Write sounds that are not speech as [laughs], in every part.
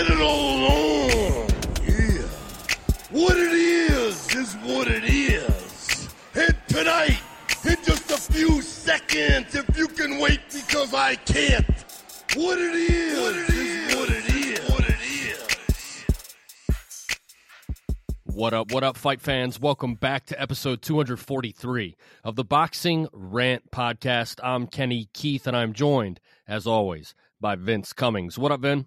said it all along. Yeah. What it is is what it is. And tonight, in just a few seconds, if you can wait because I can't. What it is, what it is, what it is, what it is. What up, what up, fight fans? Welcome back to episode 243 of the Boxing Rant Podcast. I'm Kenny Keith, and I'm joined, as always, by Vince Cummings. What up, Vin?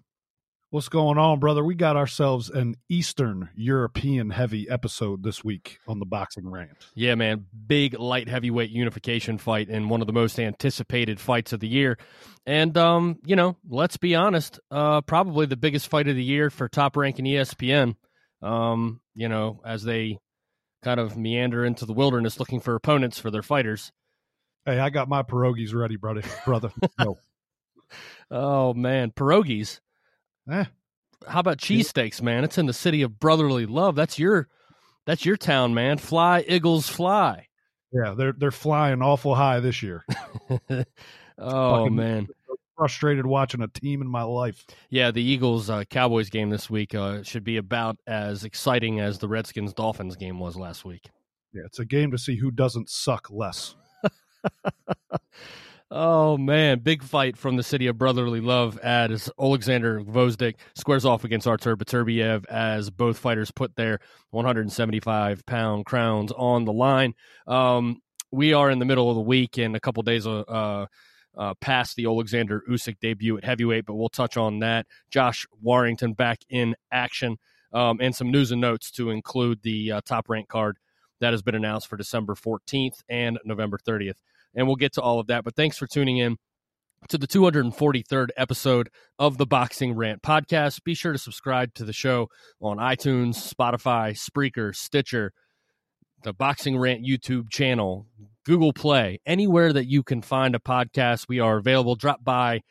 What's going on, brother? We got ourselves an Eastern European heavy episode this week on the Boxing Rant. Yeah, man. Big light heavyweight unification fight and one of the most anticipated fights of the year. And, um, you know, let's be honest, uh, probably the biggest fight of the year for top ranking ESPN. Um, you know, as they kind of meander into the wilderness looking for opponents for their fighters. Hey, I got my pierogies ready, brother. Brother, [laughs] no. Oh man, pierogies. Eh, How about cheesesteaks, man? It's in the city of brotherly love. That's your that's your town, man. Fly, Eagles, fly. yeah, they're they're flying awful high this year. [laughs] oh man. Frustrated watching a team in my life. Yeah, the Eagles uh, Cowboys game this week uh, should be about as exciting as the Redskins Dolphins game was last week. Yeah, it's a game to see who doesn't suck less. [laughs] Oh man, big fight from the city of brotherly love as Alexander Gvozdyk squares off against Artur Beterbiev as both fighters put their 175 pound crowns on the line. Um, we are in the middle of the week and a couple days uh, uh, past the Alexander Usyk debut at heavyweight, but we'll touch on that. Josh Warrington back in action um, and some news and notes to include the uh, top rank card that has been announced for December 14th and November 30th and we'll get to all of that. But thanks for tuning in to the 243rd episode of the Boxing Rant podcast. Be sure to subscribe to the show on iTunes, Spotify, Spreaker, Stitcher, the Boxing Rant YouTube channel, Google Play, anywhere that you can find a podcast. We are available. Drop by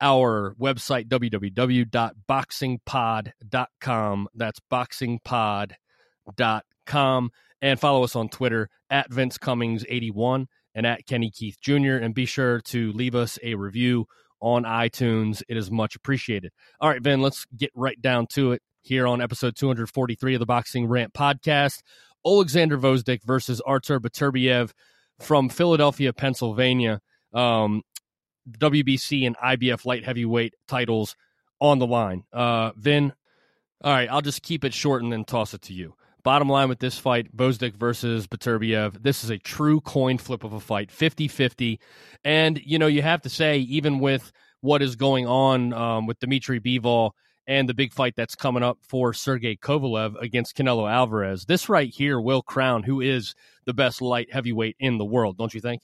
our website, www.boxingpod.com. That's boxingpod.com. And follow us on Twitter at Vince Cummings81 and at Kenny Keith Jr. And be sure to leave us a review on iTunes. It is much appreciated. All right, Vin, let's get right down to it here on episode 243 of the Boxing Rant podcast. Alexander Gvozdyk versus Artur Beterbiev from Philadelphia, Pennsylvania. Um, WBC and IBF light heavyweight titles on the line. Uh, Vin, all right, I'll just keep it short and then toss it to you. Bottom line with this fight, Gvozdyk versus Beterbiev, this is a true coin flip of a fight, 50-50. And, you know, you have to say, even with what is going on um, with Dmitry Bivol and the big fight that's coming up for Sergey Kovalev against Canelo Alvarez, this right here will crown who is the best light heavyweight in the world, don't you think?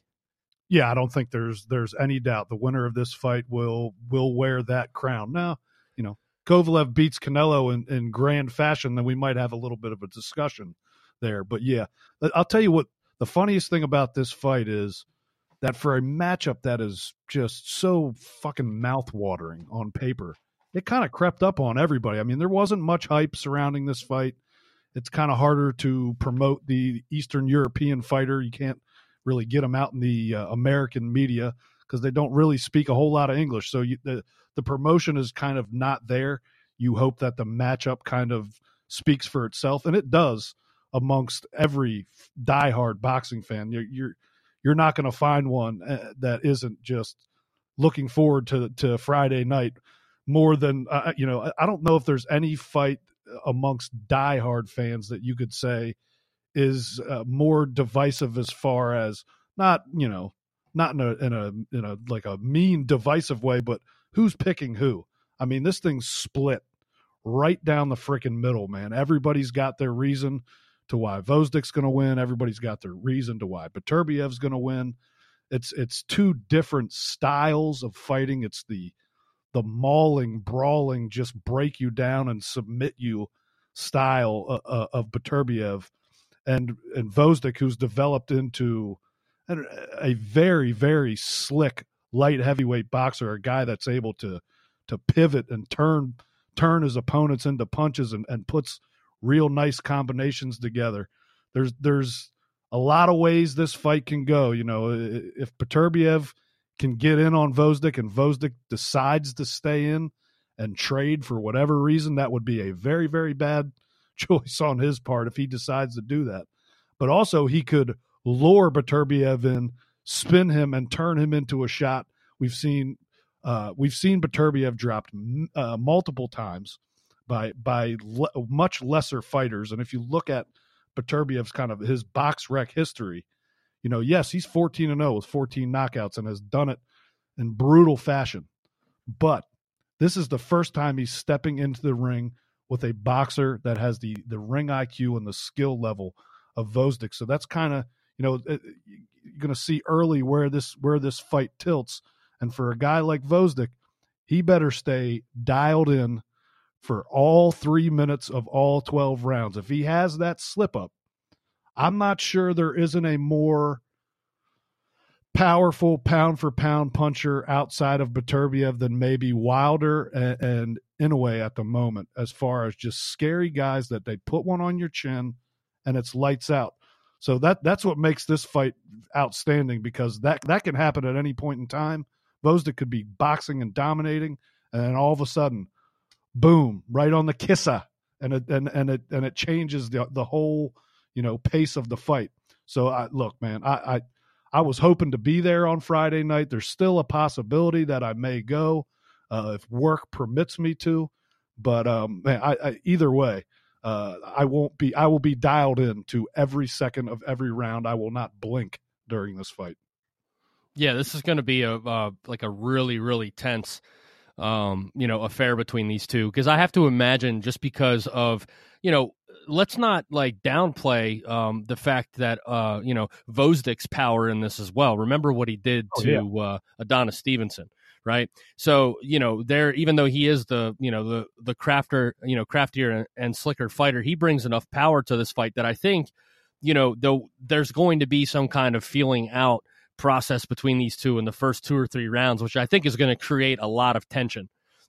Yeah, I don't think there's there's any doubt the winner of this fight will will wear that crown. Now, you know, Kovalev beats Canelo in, in grand fashion, then we might have a little bit of a discussion there. But yeah, I'll tell you what the funniest thing about this fight is that for a matchup that is just so fucking mouth-watering on paper, it kind of crept up on everybody. I mean, there wasn't much hype surrounding this fight. It's kind of harder to promote the Eastern European fighter. You can't really get them out in the uh, American media because they don't really speak a whole lot of English. So you, the the promotion is kind of not there. You hope that the matchup kind of speaks for itself, and it does amongst every diehard boxing fan. You're you're you're not going to find one uh, that isn't just looking forward to to Friday night more than uh, you know. I don't know if there's any fight amongst diehard fans that you could say is uh, more divisive as far as not you know not in a in a in a like a mean divisive way, but who's picking who? I mean, this thing's split right down the freaking middle, man. Everybody's got their reason to why Gvozdyk's going to win. Everybody's got their reason to why Beterbiev's going to win. It's it's two different styles of fighting. It's the the mauling, brawling, just break you down and submit you style uh, uh, of Beterbiev, and and Vozdik, who's developed into Uh, a very very slick light heavyweight boxer, a guy that's able to to pivot and turn turn his opponents into punches and, and puts real nice combinations together. There's there's a lot of ways this fight can go. You know, if Beterbiev can get in on Gvozdyk and Gvozdyk decides to stay in and trade for whatever reason, that would be a very, very bad [laughs] choice on his part if he decides to do that. But also, he could lure Beterbiev in, spin him, and turn him into a shot. We've seen uh, we've seen Beterbiev dropped uh, multiple times by by le- much lesser fighters, and if you look at Beterbiev's kind of his BoxRec history, you know, yes, he's 14 and 0 with 14 knockouts and has done it in brutal fashion. But this is the first time he's stepping into the ring with a boxer that has the the ring IQ and the skill level of Gvozdyk. So that's kind of you know uh, you're going to see early where this where this fight tilts. And for a guy like Gvozdyk, he better stay dialed in for all three minutes of all 12 rounds. If he has that slip up, I'm not sure there isn't a more powerful pound for pound puncher outside of Beterbiev than maybe Wilder and, and at the moment, as far as just scary guys that they put one on your chin and it's lights out. So that that's what makes this fight outstanding because that that can happen at any point in time. Gvozdyk could be boxing and dominating, and then all of a sudden, boom, right on the kissa, and it and and it and it changes the the whole you know pace of the fight. So I look, man, I I, I was hoping to be there on Friday night. There's still a possibility that I may go uh, if work permits me to, but um, man, I, I either way. Uh, I won't be. I will be dialed in to every second of every round. I will not blink during this fight. Yeah, this is going to be a uh, like a really really tense um, you know, affair between these two because I have to imagine just because of you know, let's not like downplay um, the fact that uh, you know Gvozdyk's power in this as well. Remember what he did oh, to yeah. uh, Adonis Stevenson, right? So you know, there even though he is the you know the the crafter, you know, craftier and, and slicker fighter, he brings enough power to this fight that I think you know though there's going to be some kind of feeling out process between these two in the first two or three rounds, which I think is going to create a lot of tension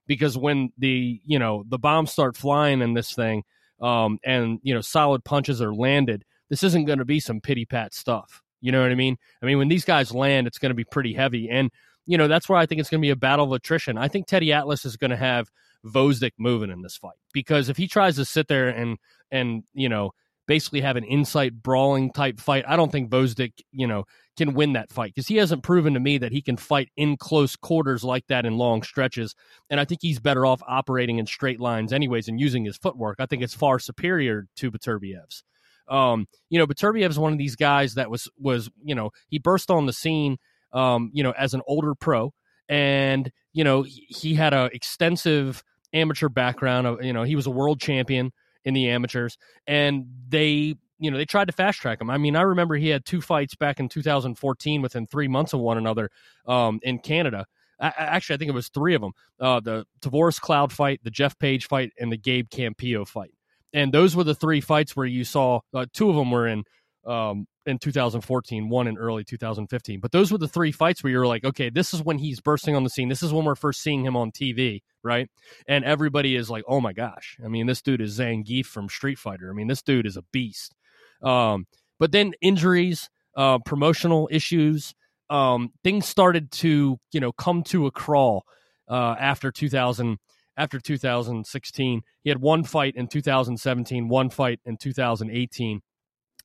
because when the you know the bombs start flying in this thing um, and you know solid punches are landed, this isn't going to be some pity pat stuff. You know what I mean? I mean when these guys land, it's going to be pretty heavy, and you know that's where I think it's going to be a battle of attrition. I think Teddy Atlas is going to have Gvozdyk moving in this fight because if he tries to sit there and and you know basically have an insight brawling type fight. I don't think Gvozdyk, you know, can win that fight because he hasn't proven to me that he can fight in close quarters like that in long stretches. And I think he's better off operating in straight lines anyways and using his footwork. I think it's far superior to Beterbiev's. Um, you know, Beterbiev's one of these guys that was was, you know, he burst on the scene um, you know, as an older pro and, you know, he, had a extensive amateur background of, you know, he was a world champion in the amateurs, and they you know they tried to fast track him. I mean, I remember he had two fights back in 2014 within three months of one another um, in Canada. I, actually, I think it was three of them: uh, the Tavoris Cloud fight, the Jeff Page fight, and the Gabe Campillo fight. And those were the three fights where you saw uh, two of them were in um, in 2014, one in early 2015. But those were the three fights where you were like, okay, this is when he's bursting on the scene. This is when we're first seeing him on TV, right? And everybody is like, oh my gosh. I mean, this dude is Zangief from Street Fighter. I mean, this dude is a beast. Um, but then injuries, uh, promotional issues, um, things started to, you know, come to a crawl uh, after 2000 after 2016. He had one fight in 2017, one fight in 2018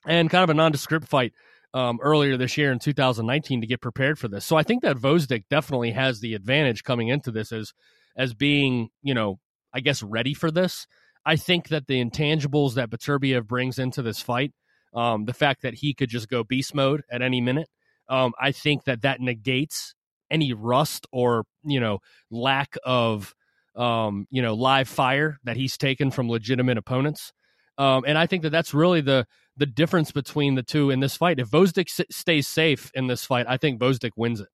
and kind of a nondescript fight um, earlier this year in 2019 to get prepared for this. So I think that Gvozdyk definitely has the advantage coming into this as as being, you know, I guess ready for this. I think that the intangibles that Beterbiev brings into this fight, um, the fact that he could just go beast mode at any minute, um, I think that that negates any rust or you know lack of um, you know live fire that he's taken from legitimate opponents. Um, and I think that that's really the the difference between the two in this fight. If Gvozdyk s- stays safe in this fight, I think Gvozdyk wins it.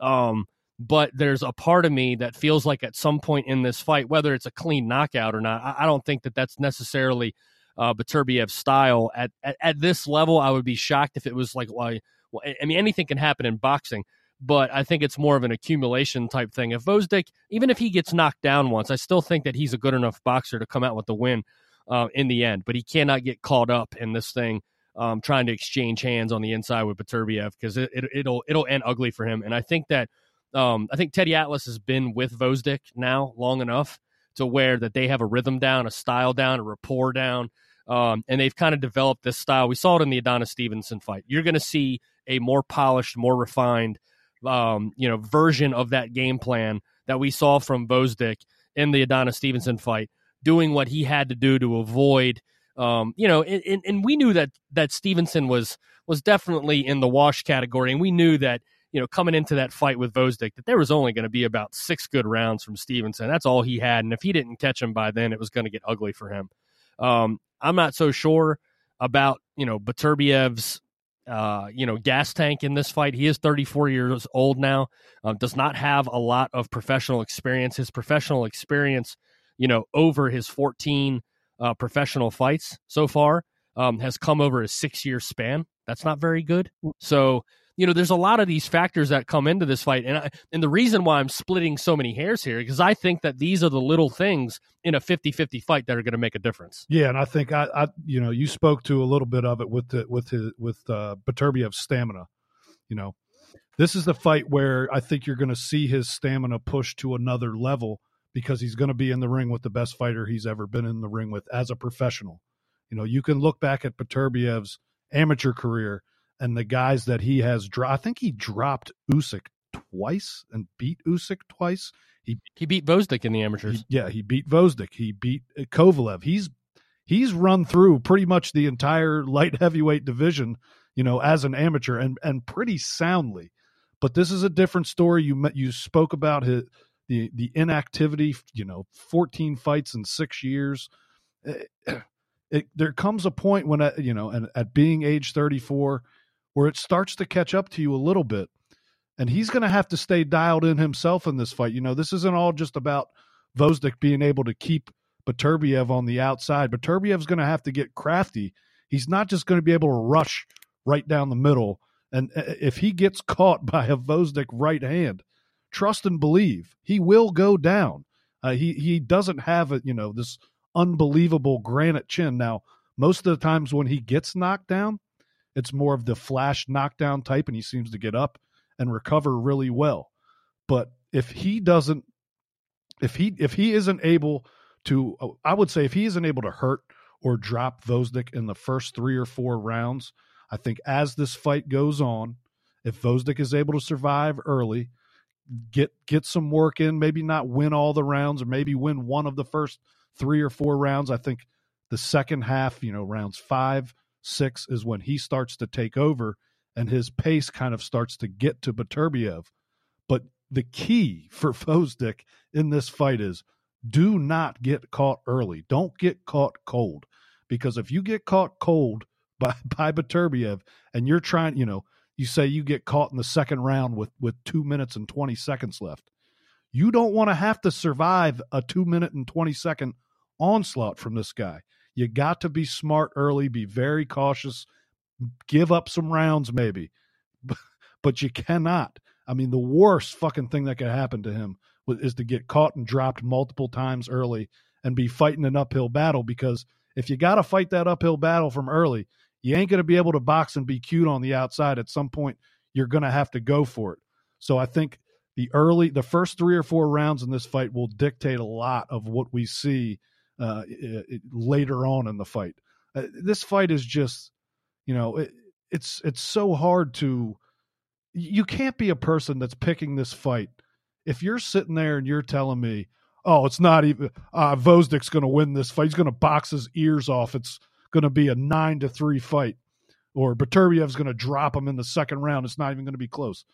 Um, but there's a part of me that feels like at some point in this fight, whether it's a clean knockout or not, I, I don't think that that's necessarily uh, Beterbiev's style. At, at, at this level, I would be shocked if it was like, well, I mean, anything can happen in boxing, but I think it's more of an accumulation type thing. If Gvozdyk, even if he gets knocked down once, I still think that he's a good enough boxer to come out with the win uh, in the end. But he cannot get caught up in this thing um, trying to exchange hands on the inside with Beterbiev because it, it, it'll it'll end ugly for him. And I think that um, I think Teddy Atlas has been with Gvozdyk now long enough to where that they have a rhythm down, a style down, a rapport down, um, and they've kind of developed this style. We saw it in the Adonis Stevenson fight. You're going to see a more polished, more refined, um, you know, version of that game plan that we saw from Gvozdyk in the Adonis Stevenson fight, doing what he had to do to avoid, um, you know, and, and we knew that that Stevenson was was definitely in the wash category, and we knew that you know coming into that fight with Gvozdyk that there was only going to be about six good rounds from Stevenson. That's all he had, and if he didn't catch him by then, it was going to get ugly for him. Um, I'm not so sure about you know Beterbiev's uh, you know, gas tank in this fight. He is 34 years old now. Uh, does not have a lot of professional experience. His professional experience, you know, over his 14 uh, professional fights so far, um, has come over a six year span. That's not very good. So you know, there's a lot of these factors that come into this fight, and I, and the reason why I'm splitting so many hairs here because I think that these are the little things in a 50-50 fight that are going to make a difference. Yeah, and I think I, I, you know, you spoke to a little bit of it with the with his with uh, Beterbiev's stamina. You know, this is the fight where I think you're going to see his stamina push to another level because he's going to be in the ring with the best fighter he's ever been in the ring with as a professional. You know, you can look back at Beterbiev's amateur career and the guys that he has dropped. I think he dropped Usyk twice and beat Usyk twice. He he beat Gvozdyk in the amateurs. He, yeah, he beat Gvozdyk. He beat uh, Kovalev. He's he's run through pretty much the entire light heavyweight division, you know, as an amateur and and pretty soundly. But this is a different story. You met, you spoke about his the the inactivity. You know, fourteen fights in six years. It, [clears throat] it, there comes a point when, uh, you know, and at being age thirty four, where it starts to catch up to you a little bit. And he's going to have to stay dialed in himself in this fight. You know, this isn't all just about Gvozdyk being able to keep Beterbiev on the outside. Beterbiev's going to have to get crafty. He's not just going to be able to rush right down the middle. And uh, if he gets caught [laughs] by a Gvozdyk right hand, trust and believe he will go down. Uh, he he doesn't have a you know this unbelievable granite chin. Now most of the times when he gets knocked down, it's more of the flash knockdown type, and he seems to get up and recover really well. But if he doesn't, if he if he isn't able to, uh, I would say if he isn't able to hurt or drop Gvozdyk in the first three or four rounds, I think as this fight goes on, if Gvozdyk is able to survive early, get get some work in, maybe not win all the rounds or maybe win one of the first three or four rounds. I think the second half, you know, rounds five six is when he starts to take over and his pace kind of starts to get to Beterbiev. But the key [laughs] for Gvozdyk in this fight is do not get caught early. Don't get caught cold. Because if you get caught cold [laughs] by, by Beterbiev and you're trying, you know, you say you get caught in the second round with, with two minutes and 20 seconds left. You don't want to have to survive a two minute and 20 second onslaught from this guy. You got to be smart early, be very cautious, give up some rounds maybe, [laughs] but you cannot. I mean, the worst fucking thing that could happen to him is to get caught and dropped multiple times early and be fighting an uphill battle because if you got to fight that uphill battle from early, you ain't going to be able to box and be cute on the outside. At some point, you're going to have to go for it. So I think the early, the first three or four rounds in this fight will dictate a lot of what we see uh, it, later on in the fight. Uh, this fight is just, you know, it, it's it's so hard to. You can't be a person that's picking this fight if you're sitting there and you're telling me, "Oh, it's not even uh, Gvozdyk's going to win this fight. He's going to box his ears off. It's going to be a nine to three fight." Or Beterbiev's going to drop him in the second round. It's not even going to be close.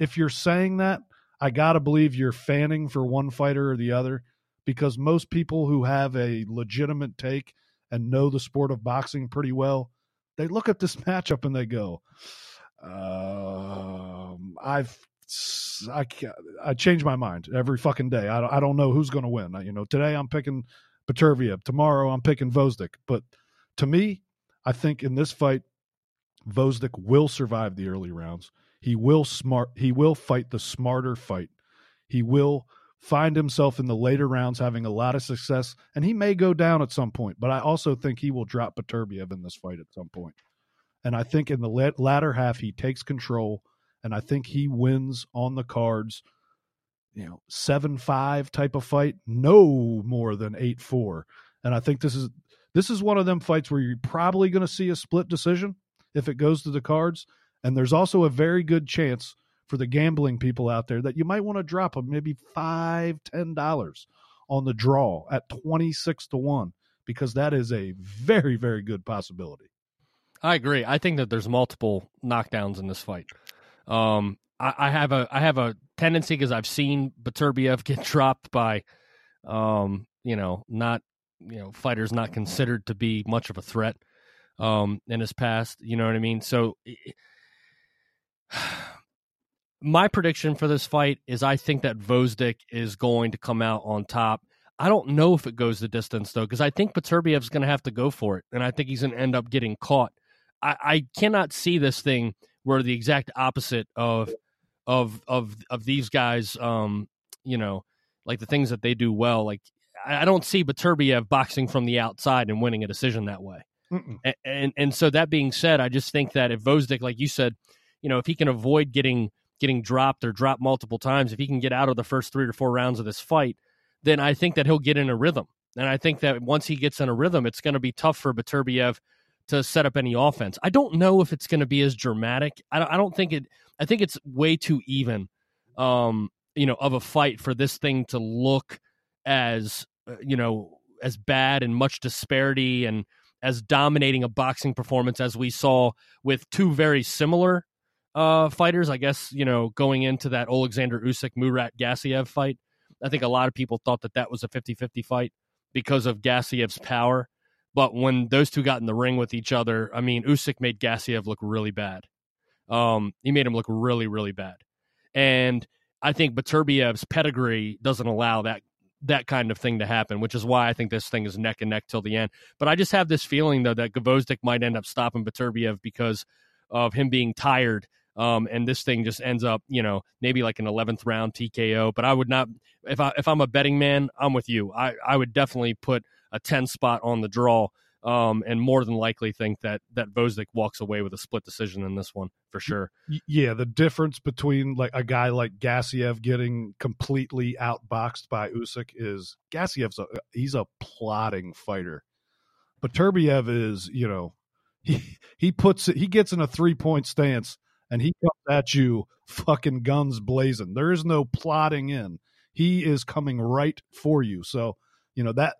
If you're saying that, I got to believe you're fanning for one fighter or the other because most people who have a legitimate take and know the sport of boxing pretty well, they look at this [laughs] matchup and they go, um, I've I I change my mind every fucking day. I I don't know who's going to win. You know, today I'm picking Beterbiev. Tomorrow I'm picking Gvozdyk. But to me, I think in this fight, Gvozdyk will survive the early rounds. He will smart. He will fight the smarter fight. He will find himself in the later rounds having a lot of success, and he may go down at some point. But I also think he will drop Beterbiev in this fight at some point. And I think in the latter half he takes control, and I think he wins on the cards. you know seven five type of fight, no more than eight four. And I think this is this is one of them fights where you're probably going to see a split decision if it goes to the cards. And there's also a very good chance for the gambling people out there that you might want to drop a maybe five, ten dollars on the draw at twenty six to one because that is a very, very good possibility. I agree. I think that there's multiple knockdowns in this fight. Um, I, I have a I have a tendency because I've seen Beterbiev [laughs] get dropped by, um, you know, not you know fighters not considered to be much of a threat um, in his past. You know what I mean? So. [sighs] my prediction for this fight is I think that Gvozdyk is going to come out on top. I don't know if it goes the distance though, because I think Beterbiev's going to have to go for it, and I think he's going to end up getting caught. I, I cannot see this thing where the exact opposite of of of of these guys, um, you know, like the things that they do well. Like I don't see Beterbiev boxing from the outside and winning a decision that way. And, and, and so that being said, I just think that if Gvozdyk, like you said, you know, if he can avoid getting getting dropped or dropped multiple times, if he can get out of the first three or four rounds of this fight, then I think that he'll get in a rhythm. And I think that once he gets in a rhythm, it's going to be tough for Beterbiev to set up any offense. I don't know if it's going to be as dramatic. I don't, I don't think it. I think it's way too even, um, you know, of a fight for this thing to look as uh, you know as bad and much disparity and as dominating a boxing performance as we saw with two very similar uh, fighters. I guess you know going into that Alexander Usyk Murat Gassiev fight, I think a lot of people thought that that was a 50-50 fight because of Gassiev's power. But when those two got in the ring with each other, I mean, Usyk made Gassiev look really bad. Um, he made him look really, really bad. And I think Beterbiev's pedigree doesn't allow that that kind of thing to happen, which is why I think this thing is neck and neck till the end. But I just have this feeling though that Gvozdyk might end up stopping Beterbiev because of him being tired. Um, and this thing just ends up, you know, maybe like an eleventh round TKO. But I would not, if I if I'm a betting man, I'm with you. I I would definitely put a ten spot on the draw um, and more than likely think that that Gvozdyk walks away with a split decision in this one for sure. Yeah, the difference between like a guy like Gassiev getting completely outboxed by Usyk is Gassiev's a he's a plotting fighter, but Beterbiev is you know he he puts it he gets in a three point stance and he comes at you fucking guns blazing. There is no plotting in. He is coming right for you. So you know that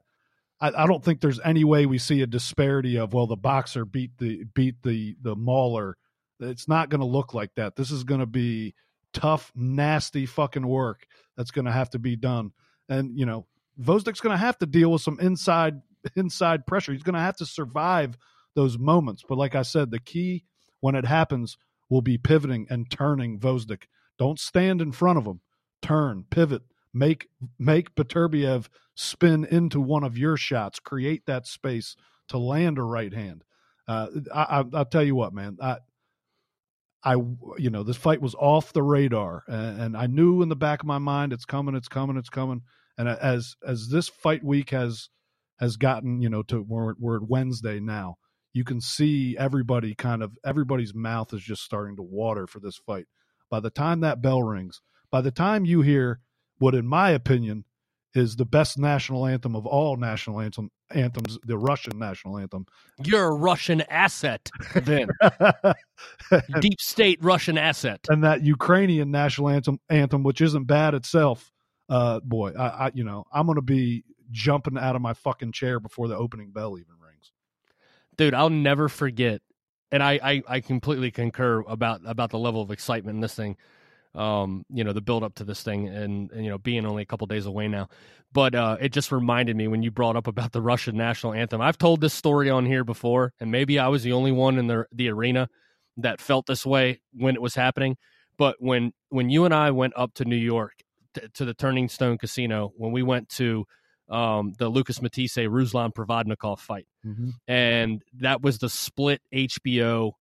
I, I, don't think there's any way we see a disparity of well the boxer beat the beat the the mauler. It's not going to look like that. This is going to be tough, nasty fucking work that's going to have to be done. And you know, Gvozdyk's going to have to deal with some inside [laughs] inside pressure. He's going to have to survive those moments. But like I said, the key when it happens will be pivoting and turning Gvozdyk. Don't stand in front of him. Turn, pivot, make make Beterbiev spin into one of your shots, create that space to land a right hand. Uh, I, I, will tell you what, man. I, I, you know, this fight was off the radar, and, and I knew in the back of my mind, it's coming, it's coming, it's coming. And as as this fight week has has gotten, you know, to we're, we're at Wednesday now, you can see everybody kind of everybody's mouth is just starting to water for this fight. By the time that bell rings, by the time you hear what, in my opinion, is the best national anthem of all national anthem anthems, the Russian national anthem. You're a Russian asset, then. [laughs] Deep state Russian asset. And that Ukrainian national anthem, anthem which isn't bad itself. Uh, boy, I, I you know, I'm going to be jumping out of my fucking chair before the opening bell even rings. Dude, I'll never forget. And I, I, I completely concur about about the level of excitement in this thing um, you know, the build up to this thing and, and, you know, being only a couple days away now. But uh, it just reminded me when you brought up about the Russian national anthem. I've told this story on here before, and maybe I was the only one in the the arena that felt this way when it was happening. But when when you and I went up to New York to, to the Turning Stone Casino, when we went to um, the Lucas Matthysse Ruslan Provodnikov fight, mm-hmm. and that was the split HBO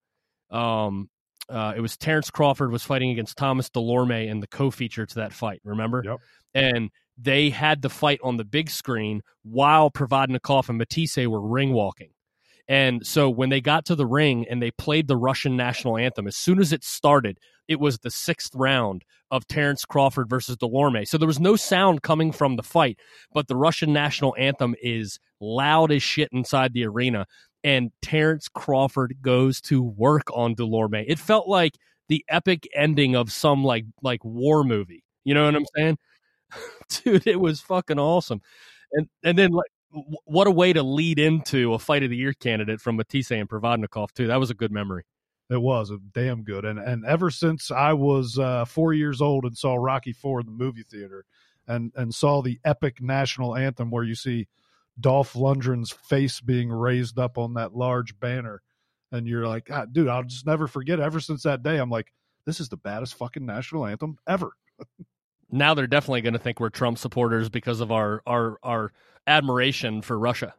um, uh, it was Terrence Crawford was fighting against Thomas Dulorme in the co-feature to that fight. Remember? Yep. And they had the fight on the big screen while Provodnikov and Matthysse were ring walking. And so when they got to the ring and they played the Russian national anthem, as soon as it started, it was the sixth round of Terrence Crawford versus Dulorme. So there was no sound coming from the fight, but the Russian national anthem is loud as shit inside the arena. And Terrence Crawford goes to work on Dulorme. It felt like the epic ending of some like like war movie. You know what I'm saying? [laughs] Dude, it was fucking awesome. And and then like what a way to lead into a fight of the year candidate from Matthysse and Provodnikov too. That was a good memory. It was a damn good, and and ever since I was uh, four years old and saw Rocky Four in the movie theater, and and saw the epic national anthem where you see Dolph Lundgren's face being raised up on that large banner, and you're like, ah, dude, I'll just never forget. Ever since that day, I'm like, this is the baddest fucking national anthem ever. now they're definitely going to think we're Trump supporters because of our our our admiration for Russia.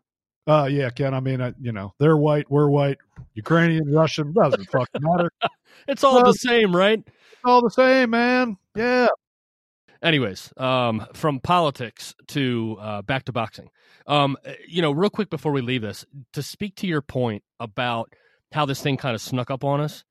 Uh, yeah, Ken. I mean, I, you know, they're white, we're white, Ukrainian, Russian, doesn't fucking matter. [laughs] it's all uh, the same, right? It's all the same, man. Yeah. Anyways, um, from politics to uh, back to boxing. Um, you know, real quick before we leave this, to speak to your point about how this thing kind of snuck up on us.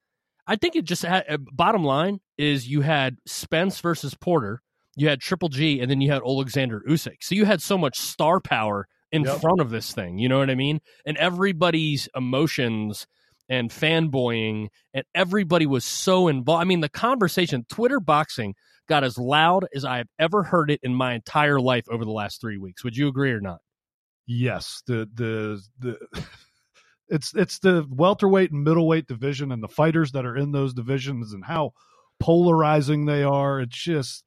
I think it just had, uh, bottom line is you had Spence versus Porter, you had Triple G, and then you had Alexander Usyk. So you had so much star power in yep. front of this thing. You know what I mean? And everybody's emotions and fanboying, and everybody was so involved. I mean, the conversation, Twitter boxing got as loud as I have ever heard it in my entire life over the last three weeks. Would you agree or not? Yes. The the the [laughs] it's it's the welterweight and middleweight division and the fighters that are in those divisions and how polarizing they are. It's just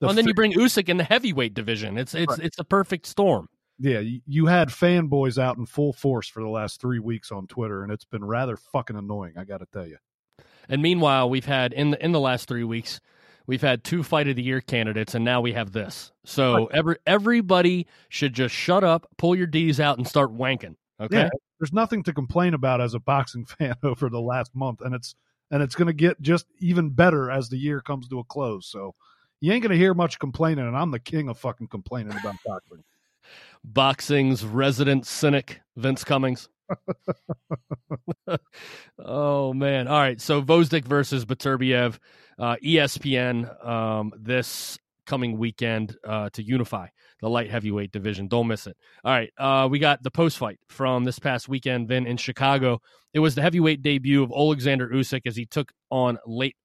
the well, and then you bring Usyk in the heavyweight division. It's it's right. it's a perfect storm. Yeah, you had fanboys out in full force for the last three weeks on Twitter, and it's been rather fucking annoying. I got to tell you. And meanwhile, we've had in the in the last three weeks, we've had two fight of the year candidates, and now we have this. So every everybody should just shut up, pull your D's out, and start wanking. Okay. Yeah, there's nothing to complain about as a boxing [laughs] fan over the last month, and it's and it's going to get just even better as the year comes to a close. So you ain't going to hear much complaining, and I'm the king of fucking complaining about boxing. [laughs] Boxing's resident cynic, Vince Cummings. Oh man! All right, so Gvozdyk versus Beterbiev, uh, ESPN um, this coming weekend uh, to unify the light heavyweight division. Don't miss it. All right, uh, we got the post fight from this past weekend, then in Chicago. It was the heavyweight debut of Alexander Usyk as he took on late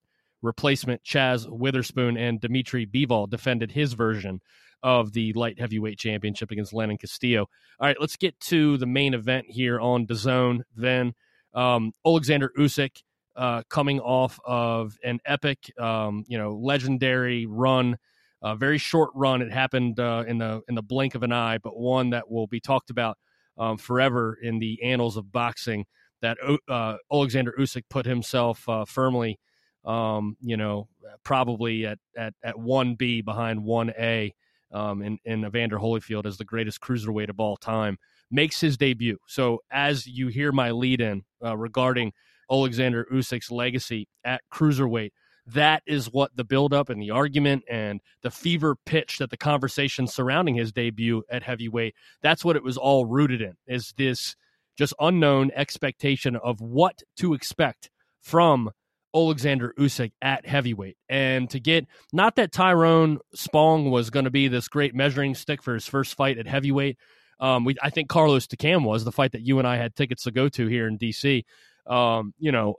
replacement Chaz Witherspoon and Dmitry Bivol defended his version of the light heavyweight championship against Lenin Castillo. All right, let's get to the main event here on the zone. Then um, Alexander Usyk uh, coming off of an epic, um, you know, legendary run a very short run. It happened uh, in the in the blink of an eye, but one that will be talked about um, forever in the annals of boxing. That uh, Alexander Usyk put himself uh, firmly, um, you know, probably at at at one B behind one A, um, in in Evander Holyfield as the greatest cruiserweight of all time. Makes his debut. So as you hear my lead in uh, regarding Alexander Usyk's legacy at cruiserweight that is what the buildup and the argument and the fever pitch that the conversation surrounding his debut at heavyweight that's what it was all rooted in is this just unknown expectation of what to expect from Alexander Usyk at heavyweight. And to get not that Tyrone Spong was going to be this great measuring stick for his first fight at heavyweight. Um, we, I think Carlos Takam was the fight that you and I had tickets to go to here in DC. Um, you know,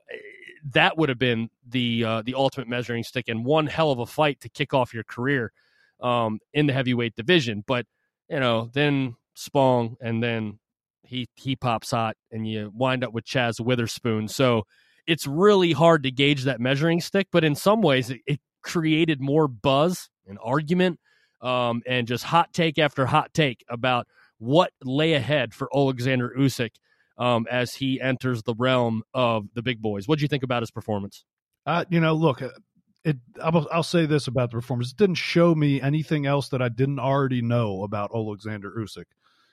that would have been the uh, the ultimate measuring stick and one hell of a fight to kick off your career um, in the heavyweight division. But you know, then Spong, and then he he pops hot, and you wind up with Chaz Witherspoon. So it's really hard to gauge that measuring stick. But in some ways, it, it created more buzz and argument, um, and just hot take after hot take about what lay ahead for Alexander Usyk um, as he enters the realm of the big boys. What do you think about his performance? Uh, you know, look, uh, it. I'll, I'll, say this about the performance: it didn't show me anything else that I didn't already know about Alexander Usyk.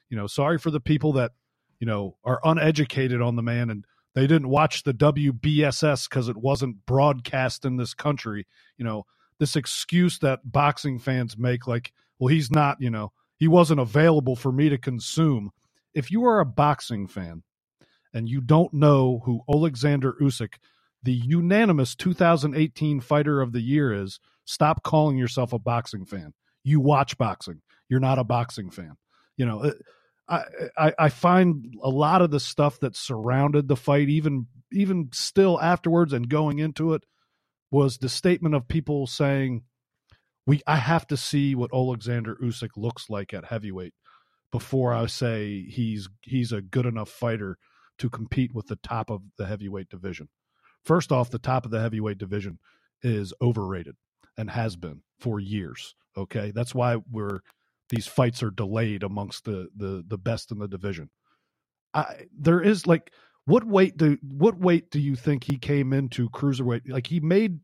You know, sorry for the people that you know are uneducated on the man and they didn't watch the WBSS because it wasn't broadcast in this country. You know, this excuse that boxing fans make, like, well, he's not. You know, he wasn't available for me to consume. If you are a boxing fan and you don't know who Alexander Usyk, the unanimous 2018 fighter of the year is, stop calling yourself a boxing fan. You watch boxing. You're not a boxing fan. You know, uh, I, I, I find a lot of the stuff that surrounded the fight, even even still afterwards and going into it, was the statement of people saying, "We I have to see what Alexander Usyk looks like at heavyweight before I say he's he's a good enough fighter to compete with the top of the heavyweight division." First off, the top of the heavyweight division is overrated and has been for years. Okay, that's why we're these fights are delayed amongst the the the best in the division. I there is like what weight do what weight do you think he came into cruiserweight? Like he made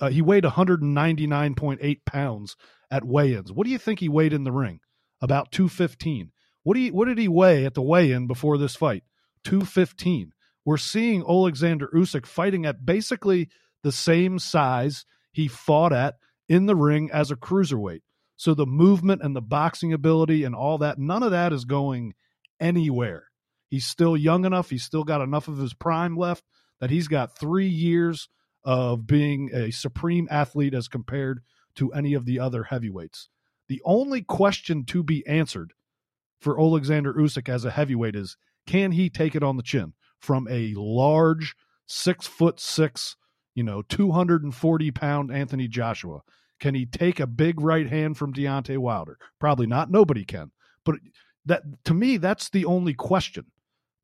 uh, he weighed 199.8 pounds at weigh-ins. What do you think he weighed in the ring? About 215. What do you what did he weigh at the weigh-in before this fight? 215. We're seeing Alexander Usyk fighting at basically the same size he fought at in the ring as a cruiserweight. So the movement and the boxing ability and all that, none of that is going anywhere. He's still young enough. He's still got enough of his prime left that he's got three years of being a supreme athlete as compared to any of the other heavyweights. The only question to be answered for Alexander Usyk as a heavyweight is can he take it on the chin from a large six foot six, you know, 240 pound Anthony Joshua? Can he take a big right hand from Deontay Wilder? Probably not. Nobody can. But that to me, that's the only question.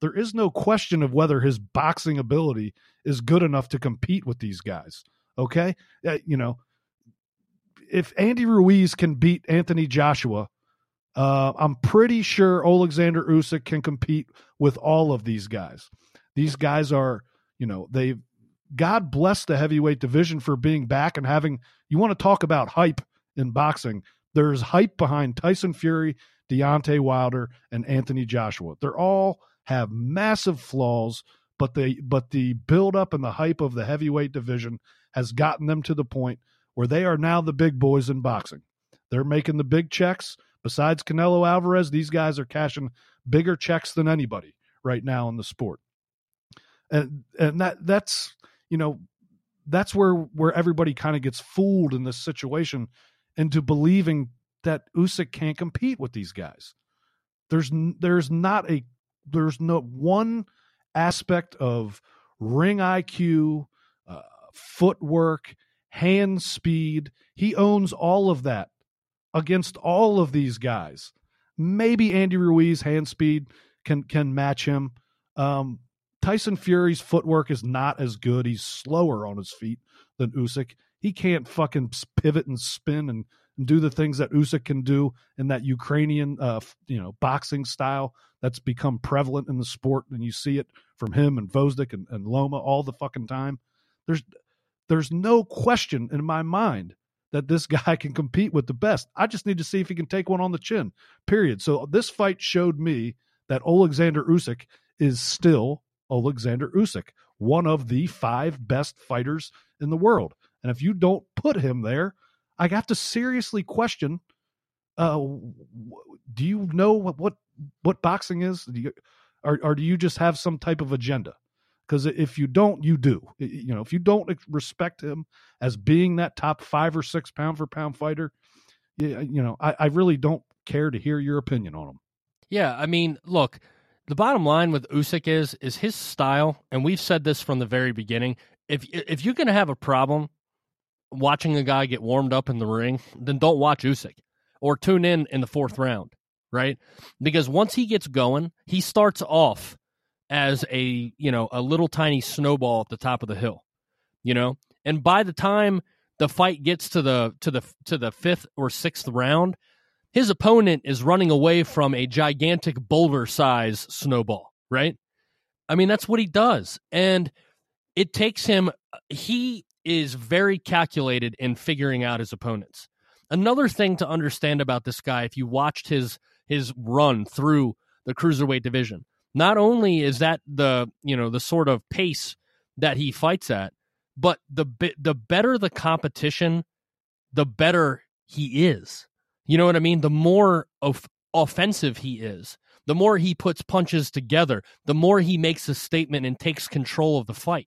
There is no question of whether his boxing ability is good enough to compete with these guys. Okay, uh, you know, if Andy Ruiz can beat Anthony Joshua, uh, I'm pretty sure Alexander Usyk can compete with all of these guys. These guys are, you know, they God bless the heavyweight division for being back and having. You want to talk about hype in boxing? There's hype behind Tyson Fury, Deontay Wilder, and Anthony Joshua. They're all have massive flaws, but they but the build up and the hype of the heavyweight division has gotten them to the point where they are now the big boys in boxing. They're making the big checks. Besides Canelo Alvarez, these guys are cashing bigger checks than anybody right now in the sport. And and that that's you know, that's where where everybody kind of gets fooled in this situation into believing that Usyk can't compete with these guys. There's there's not a there's no one aspect of ring IQ, uh, footwork, hand speed. He owns all of that against all of these guys. Maybe Andy Ruiz hand speed can can match him. Um, Tyson Fury's footwork is not as good. He's slower on his feet than Usyk. He can't fucking pivot and spin and, and do the things that Usyk can do in that Ukrainian, uh, you know, boxing style that's become prevalent in the sport. And you see it from him and Gvozdyk and, and Loma all the fucking time. There's, there's no question in my mind that this [laughs] guy can compete with the best. I just need to see if he can take one on the chin. Period. So this fight showed me that Alexander Usyk is still Alexander Usyk, one of the five best fighters in the world. And if you don't put him there, I have to seriously question uh, do you know what, what what boxing is? Do you, or, or do you just have some type of agenda? Because if you don't, you do. You know, if you don't respect him as being that top five or six pound for pound fighter, you, you know, I, I really don't care to hear your opinion on him. Yeah, I mean, look, the bottom line with Usyk is is his style, and we've said this from the very beginning. If if you're going to have a problem watching a guy get warmed up in the ring, then don't watch Usyk or tune in in the fourth round, right? Because once he gets going, he starts off as a you know a little tiny snowball at the top of the hill, you know, and by the time the fight gets to the to the to the fifth or sixth round, his opponent is running away from a gigantic boulder size snowball, right? I mean, that's what he does. And it takes him, he is very calculated in figuring out his opponents. Another thing to understand about this guy, if you watched his his run through the cruiserweight division, not only is that the you know the sort of pace that he fights at, but the the better the competition, the better he is. You know what I mean? The more of offensive he is, the more he puts punches together, the more he makes a statement and takes control of the fight.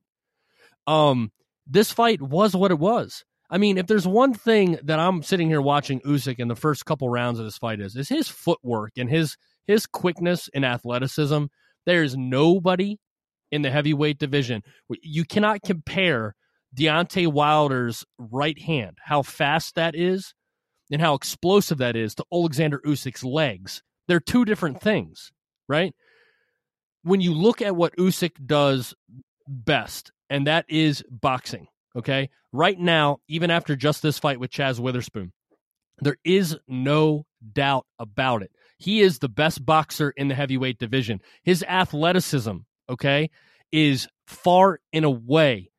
Um, this fight was what it was. I mean, if there's one thing that I'm sitting here watching Usyk in the first couple rounds of this fight is is his footwork and his his quickness and athleticism. There's nobody in the heavyweight division. You cannot compare Deontay Wilder's right hand, how fast that is, and how explosive that is to Alexander Usyk's legs. They're two different things, right? When you look at what Usyk does best, and that is boxing, okay? Right now, even after just this fight with Chaz Witherspoon, there is no doubt about it. He is the best boxer in the heavyweight division. His athleticism, okay, is far and away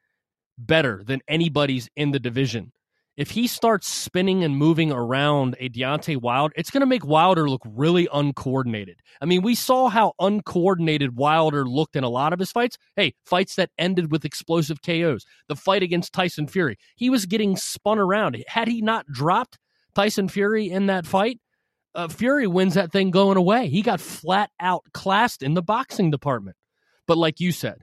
better than anybody's in the division. If he starts spinning and moving around a Deontay Wilder, it's going to make Wilder look really uncoordinated. I mean, we saw how uncoordinated Wilder looked in a lot of his fights. Hey, fights that ended with explosive KOs. The fight against Tyson Fury, he was getting spun around. Had he not dropped Tyson Fury in that fight, uh, Fury wins that thing going away. He got flat out classed in the boxing department. But like you said,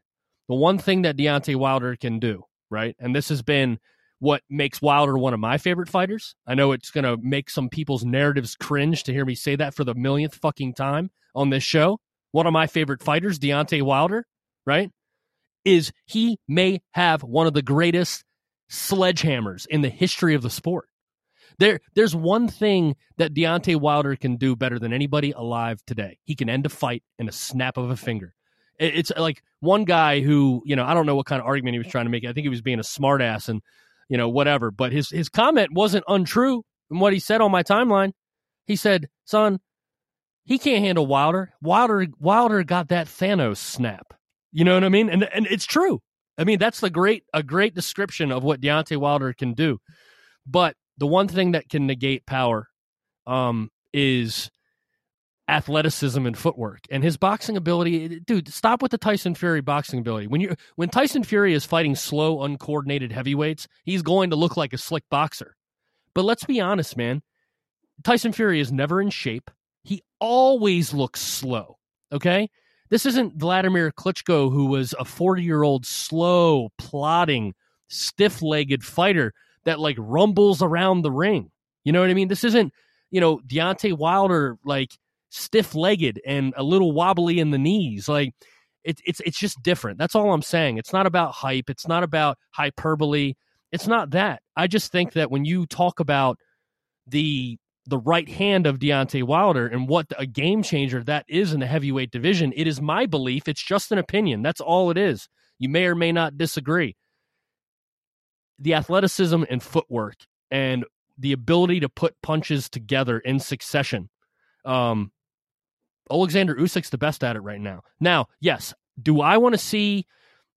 the one thing that Deontay Wilder can do, right? And this has been what makes Wilder one of my favorite fighters. I know it's going to make some people's narratives cringe to hear me say that for the millionth fucking time on this show. One of my favorite fighters, Deontay Wilder, right? Is he may have one of the greatest sledgehammers in the history of the sport. There, there's one thing that Deontay Wilder can do better than anybody alive today. He can end a fight in a snap of a finger. It's like one guy who, you know, I don't know what kind of argument he was trying to make. I think he was being a smartass and, you know, whatever. But his his comment wasn't untrue in what he said on my timeline. He said, "Son, he can't handle Wilder. Wilder Wilder got that Thanos snap. You know what I mean? And and it's true. I mean, that's the great a great description of what Deontay Wilder can do. But the one thing that can negate power um, is athleticism and footwork. And his boxing ability dude stop with the tyson fury boxing ability. When you when tyson fury is fighting slow uncoordinated heavyweights he's going to look like a slick boxer. But let's be honest man. Tyson fury is never in shape. He always looks slow okay? This isn't vladimir klitschko who was a 40 year old slow plodding stiff-legged fighter that like rumbles around the ring. You know what i mean? This isn't you know Deontay Wilder like stiff legged and a little wobbly in the knees. Like it's it's it's just different. That's all I'm saying. It's not about hype. It's not about hyperbole. It's not that. I just think that when you talk about the the right hand of Deontay Wilder and what a game changer that is in the heavyweight division, it is my belief. It's just an opinion. That's all it is. You may or may not disagree. The athleticism and footwork and the ability to put punches together in succession um, Alexander Usyk's the best at it right now. Now, yes, do I want to see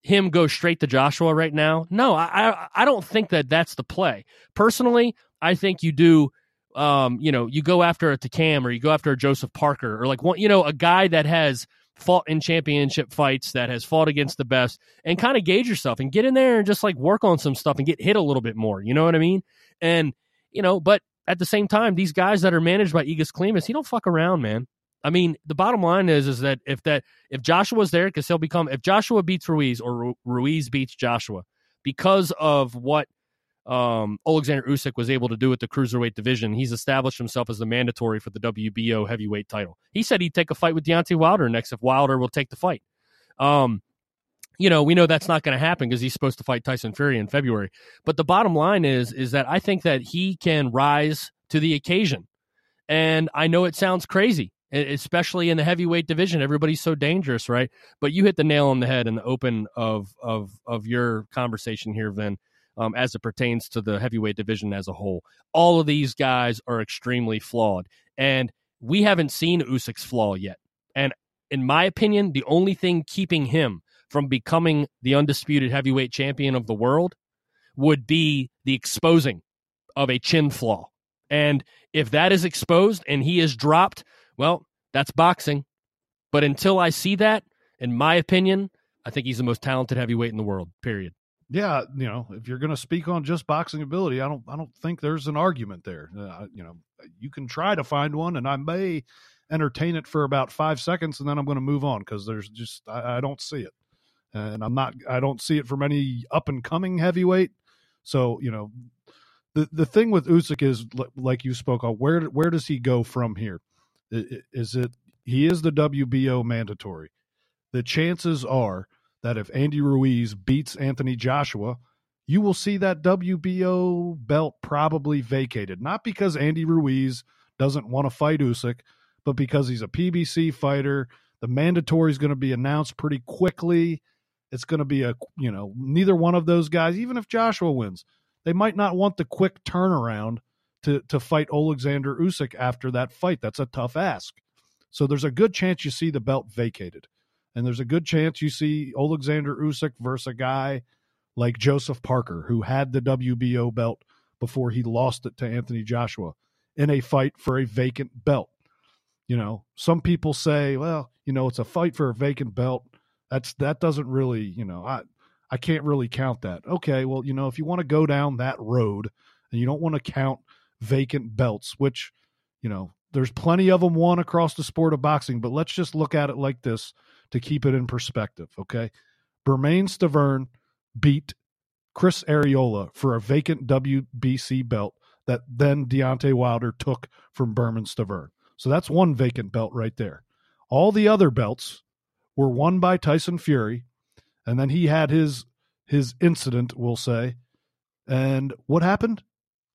him go straight to Joshua right now? No, I, I don't think that that's the play. Personally, I think you do. Um, you know, you go after a Takam or you go after a Joseph Parker or like one, you know, a guy that has fought in championship fights, that has fought against the best, and kind of gauge yourself and get in there and just like work on some stuff and get hit a little bit more. You know what I mean? And you know, but at the same time, these guys that are managed by Egis Klimas, he don't fuck around, man. I mean, the bottom line is is that if that if Joshua's there, because he'll become if Joshua beats Ruiz or Ruiz beats Joshua, because of what um, Alexander Usyk was able to do with the cruiserweight division, he's established himself as the mandatory for the WBO heavyweight title. He said he'd take a fight with Deontay Wilder next if Wilder will take the fight. Um, you know, we know that's not going to happen because he's supposed to fight Tyson Fury in February. But the bottom line is is that I think that he can rise to the occasion. And I know it sounds crazy especially in the heavyweight division. Everybody's so dangerous, right? But you hit the nail on the head in the open of of of your conversation here, Vin, um, as it pertains to the heavyweight division as a whole. All of these guys are extremely flawed, and we haven't seen Usyk's flaw yet. And in my opinion, the only thing keeping him from becoming the undisputed heavyweight champion of the world would be the exposing of a chin flaw. And if that is exposed and he is dropped well, that's boxing. But until I see that, in my opinion, I think he's the most talented heavyweight in the world. Period. Yeah, you know, if you're going to speak on just boxing ability, I don't, I don't think there's an argument there. Uh, you know, you can try to find one, and I may, entertain it for about five seconds and then I'm going to move on because there's just I, I don't see it, and I'm not I don't see it from any up and coming heavyweight. So you know, the the thing with Usyk is like you spoke on where where does he go from here? Is it he is the WBO mandatory? The chances are that if Andy Ruiz beats Anthony Joshua, you will see that WBO belt probably vacated. Not because Andy Ruiz doesn't want to fight Usyk, but because he's a PBC fighter. The mandatory is going to be announced pretty quickly. It's going to be a, you know, neither one of those guys, even if Joshua wins, they might not want the quick turnaround to to fight Alexander Usyk after that fight. That's a tough ask. So there's a good chance you see the belt vacated. And there's a good chance you see Alexander Usyk versus a guy like Joseph Parker, who had the WBO belt before he lost it to Anthony Joshua in a fight for a vacant belt. You know, some people say, well, you know, it's a fight for a vacant belt. That's that doesn't really, you know, I I can't really count that. Okay, well, you know, if you want to go down that road and you don't want to count vacant belts, which, you know, there's plenty of them won across the sport of boxing, but let's just look at it like this to keep it in perspective, okay? Bermane Stiverne beat Chris Arreola for a vacant WBC belt that then Deontay Wilder took from Bermane Stiverne. So that's one vacant belt right there. All the other belts were won by Tyson Fury, and then he had his his incident, we'll say. And what happened?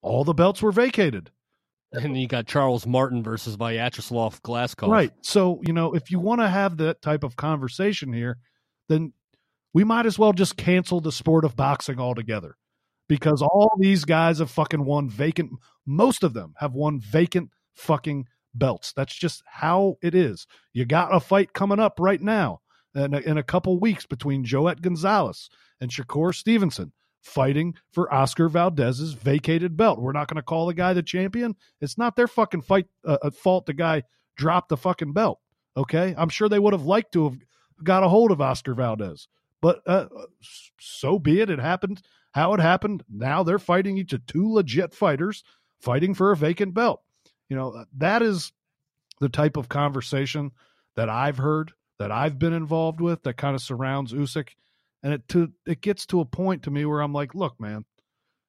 All the belts were vacated. And you got Charles Martin versus Vyacheslav Glazkov. Right. So, you know, if you want to have that type of conversation here, then we might as well just cancel the sport of boxing altogether because all these guys have fucking won vacant, most of them have won vacant fucking belts. That's just how it is. You got a fight coming up right now in a, in a couple weeks between Joet Gonzalez and Shakur Stevenson fighting for Oscar Valdez's vacated belt. We're not going to call the guy the champion. It's not their fucking fight uh, uh, fault the guy dropped the fucking belt. Okay, I'm sure they would have liked to have got a hold of Oscar Valdez, but uh, so be it. It happened how it happened. Now they're fighting each of two legit fighters fighting for a vacant belt. You know that is the type of conversation that I've heard that I've been involved with that kind of surrounds Usyk and it to it gets to a point to me where I'm like, look, man,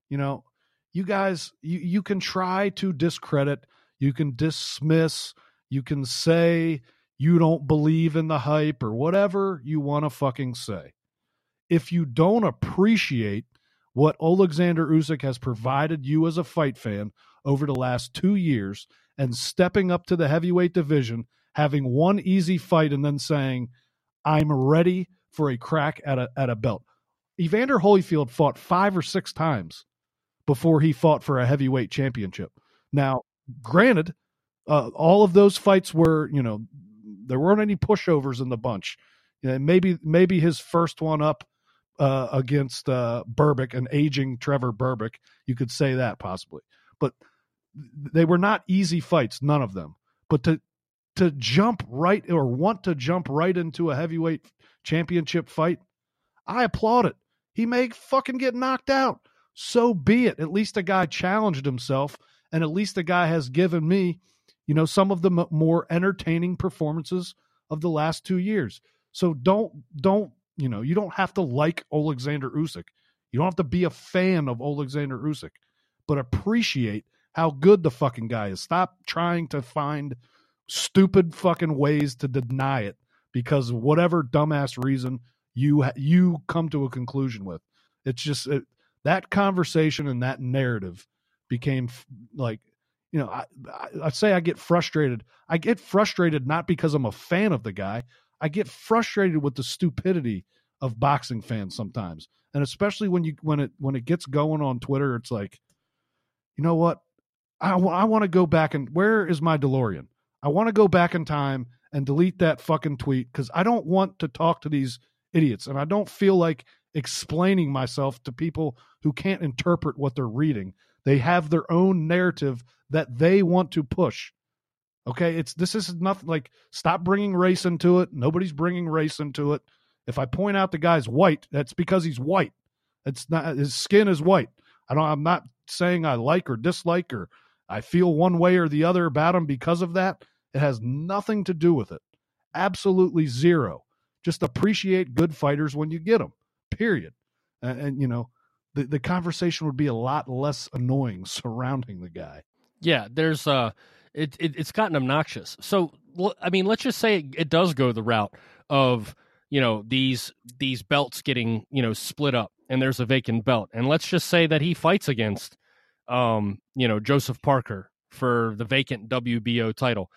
you know, you guys, you you can try to discredit, you can dismiss, you can say you don't believe in the hype or whatever you want to fucking say. If you don't appreciate what Alexander Usyk has provided you as a fight fan over the last two years and stepping up to the heavyweight division, having one easy fight and then saying, I'm ready for a crack at a at a belt. Evander Holyfield fought five or six times before he fought for a heavyweight championship. Now, granted, uh, all of those fights were, you know, there weren't any pushovers in the bunch. You know, maybe maybe his first one up uh, against uh, Berbick, an aging Trevor Berbick, you could say that possibly, but they were not easy fights, none of them. But to to jump right or want to jump right into a heavyweight championship fight, I applaud it. He may fucking get knocked out. So be it. At least a guy challenged himself, and at least the guy has given me, you know, some of the m- more entertaining performances of the last two years. So don't don't you know you don't have to like Alexander Usyk. You don't have to be a fan of Alexander Usyk, but appreciate how good the fucking guy is. Stop trying to find stupid fucking ways to deny it because whatever dumbass reason you you come to a conclusion with. It's just it, that conversation and that narrative became like you know I, I say I get frustrated. I get frustrated not because I'm a fan of the guy. I get frustrated with the stupidity of boxing fans sometimes, and especially when you when it when it gets going on Twitter, it's like, you know what? I, I want to go back and where is my DeLorean? I want to go back in time and delete that fucking tweet because I don't want to talk to these idiots. And I don't feel like explaining myself to people who can't interpret what they're reading. They have their own narrative that they want to push. Okay, it's this is nothing like stop bringing race into it. Nobody's bringing race into it. If I point out the guy's white, that's because he's white. It's not his skin is white. I don't. I'm not saying I like or dislike or I feel one way or the other about him because of that. It has nothing to do with it. Absolutely zero. Just appreciate good fighters when you get them. Period. And, and you know, the the conversation would be a lot less annoying [laughs] surrounding the guy. Yeah, there's uh it, it it's gotten obnoxious. So I mean, let's just say it, it does go the route of you know these these belts getting you know split up and there's a vacant belt and let's just say that he fights against um you know Joseph Parker for the vacant WBO title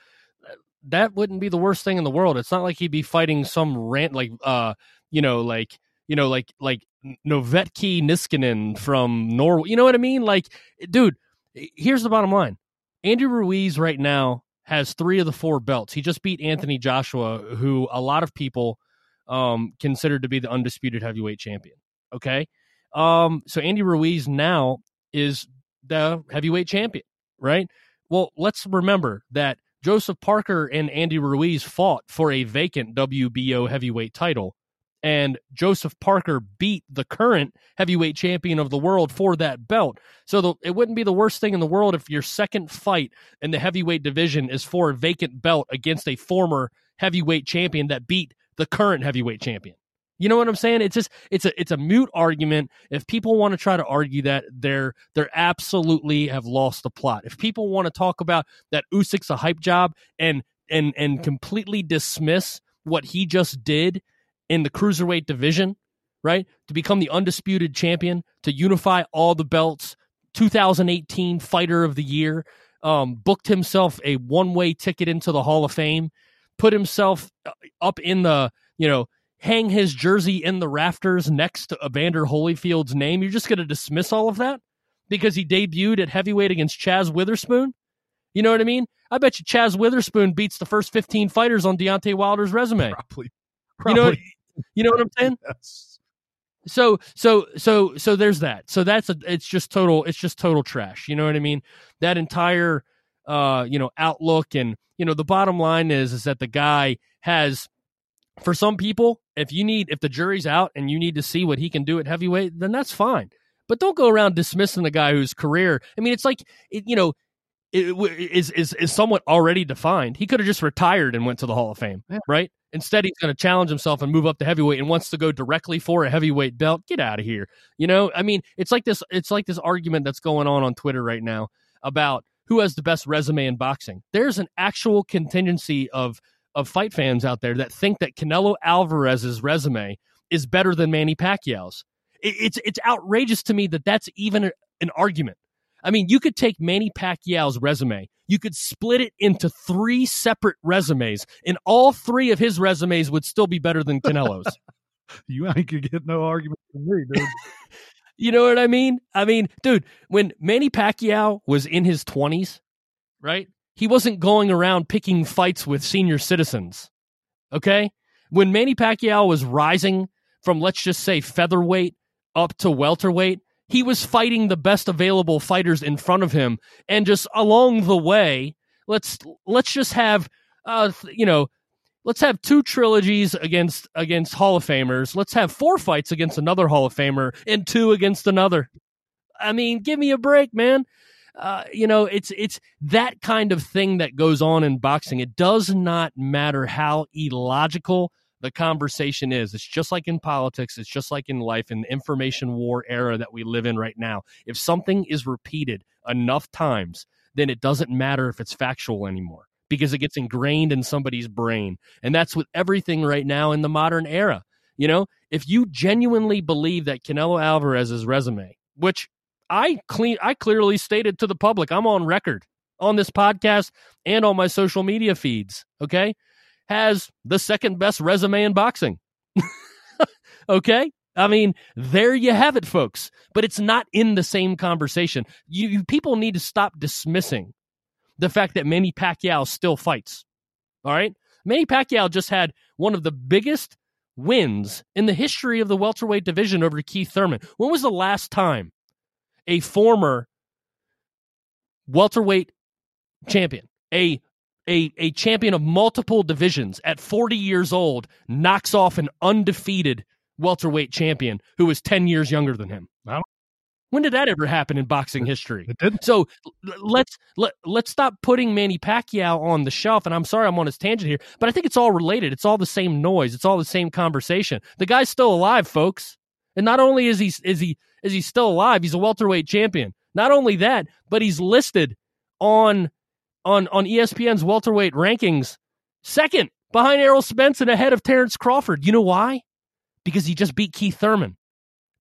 that wouldn't be the worst thing in the world it's not like he'd be fighting some rant like uh you know like you know like like Novetki Niskanen from Norway you know what I mean like dude here's the bottom line Andy Ruiz right now has three of the four belts. He just beat Anthony Joshua, who a lot of people um, considered to be the undisputed heavyweight champion. Okay. Um, so Andy Ruiz now is the heavyweight champion, right? Well, let's remember that Joseph Parker and Andy Ruiz fought for a vacant WBO heavyweight title and Joseph Parker beat the current heavyweight champion of the world for that belt. So the, it wouldn't be the worst thing in the world if your second fight in the heavyweight division is for a vacant belt against a former heavyweight champion that beat the current heavyweight champion. You know what I'm saying? It's just it's a it's a mute argument. If people want to try to argue that, they're they're absolutely have lost the plot. If people want to talk about that Usyk's a hype job and and and completely dismiss what he just did in the cruiserweight division, right? To become the undisputed champion, to unify all the belts, 2018 fighter of the year, um, booked himself a one way ticket into the Hall of Fame, put himself uh, up in the, you know, hang his jersey in the rafters next to Evander Holyfield's name. You're just going to dismiss all of that because he debuted at heavyweight against Chaz Witherspoon? You know what I mean? I bet you Chaz Witherspoon beats the first 15 fighters on Deontay Wilder's resume. Probably. Probably. You know, [laughs] you know what I'm saying? yes. So so so so there's that. So that's a it's just total it's just total trash. You know what I mean? That entire uh you know outlook and you know the bottom line is is that the guy has for some people if you need if the jury's out and you need to see what he can do at heavyweight then that's fine. But don't go around dismissing the guy whose career. I mean, it's like it, you know, it, is is is somewhat already defined. He could have just retired and went to the Hall of Fame, yeah. right? Instead, he's going to challenge himself and move up to heavyweight and wants to go directly for a heavyweight belt. Get out of here. You know, I mean, it's like this. It's like this argument that's going on on Twitter right now about who has the best resume in boxing. There's an actual contingency of of fight fans out there that think that Canelo Alvarez's resume is better than Manny Pacquiao's. It, it's it's outrageous to me that that's even a, an argument. I mean, you could take Manny Pacquiao's resume, you could split it into three separate resumes, and all three of his resumes would still be better than Canelo's. [laughs] you ain't gonna get no argument from me, dude. [laughs] you know what I mean? I mean, dude, when Manny Pacquiao was in his 20s, right? He wasn't going around picking fights with senior citizens. Okay? When Manny Pacquiao was rising from, let's just say, featherweight up to welterweight, he was fighting the best available fighters in front of him and just along the way let's let's just have uh you know let's have two trilogies against against hall of famers let's have four fights against another hall of famer and two against another i mean give me a break man uh, you know it's it's that kind of thing that goes on in boxing it does not matter how illogical the conversation is. It's just like in politics, it's just like in life, in the information war era that we live in right now. If something is repeated enough times, then it doesn't matter if it's factual anymore because it gets ingrained in somebody's brain. And that's with everything right now in the modern era. You know, if you genuinely believe that Canelo Alvarez's resume, which I clean I clearly stated to the public, I'm on record on this podcast and on my social media feeds, okay? has the second best resume in boxing. [laughs] okay? I mean, there you have it, folks. But it's not in the same conversation. You, you, people need to stop dismissing the fact that Manny Pacquiao still fights. All right, Manny Pacquiao just had one of the biggest wins in the history of the welterweight division over Keith Thurman. When was the last time a former welterweight champion, a a, a champion of multiple divisions at 40 years old knocks off an undefeated welterweight champion who is 10 years younger than him. When did that ever happen in boxing history? It didn't. So let's let, let's stop putting Manny Pacquiao on the shelf. And I'm sorry I'm on his tangent here, but I think it's all related. It's all the same noise. It's all the same conversation. The guy's still alive, folks. And not only is he is he is he still alive, he's a welterweight champion. Not only that, but he's listed on on on ESPN's welterweight rankings second behind Errol Spence and ahead of Terrence Crawford. You know why? Because he just beat Keith Thurman.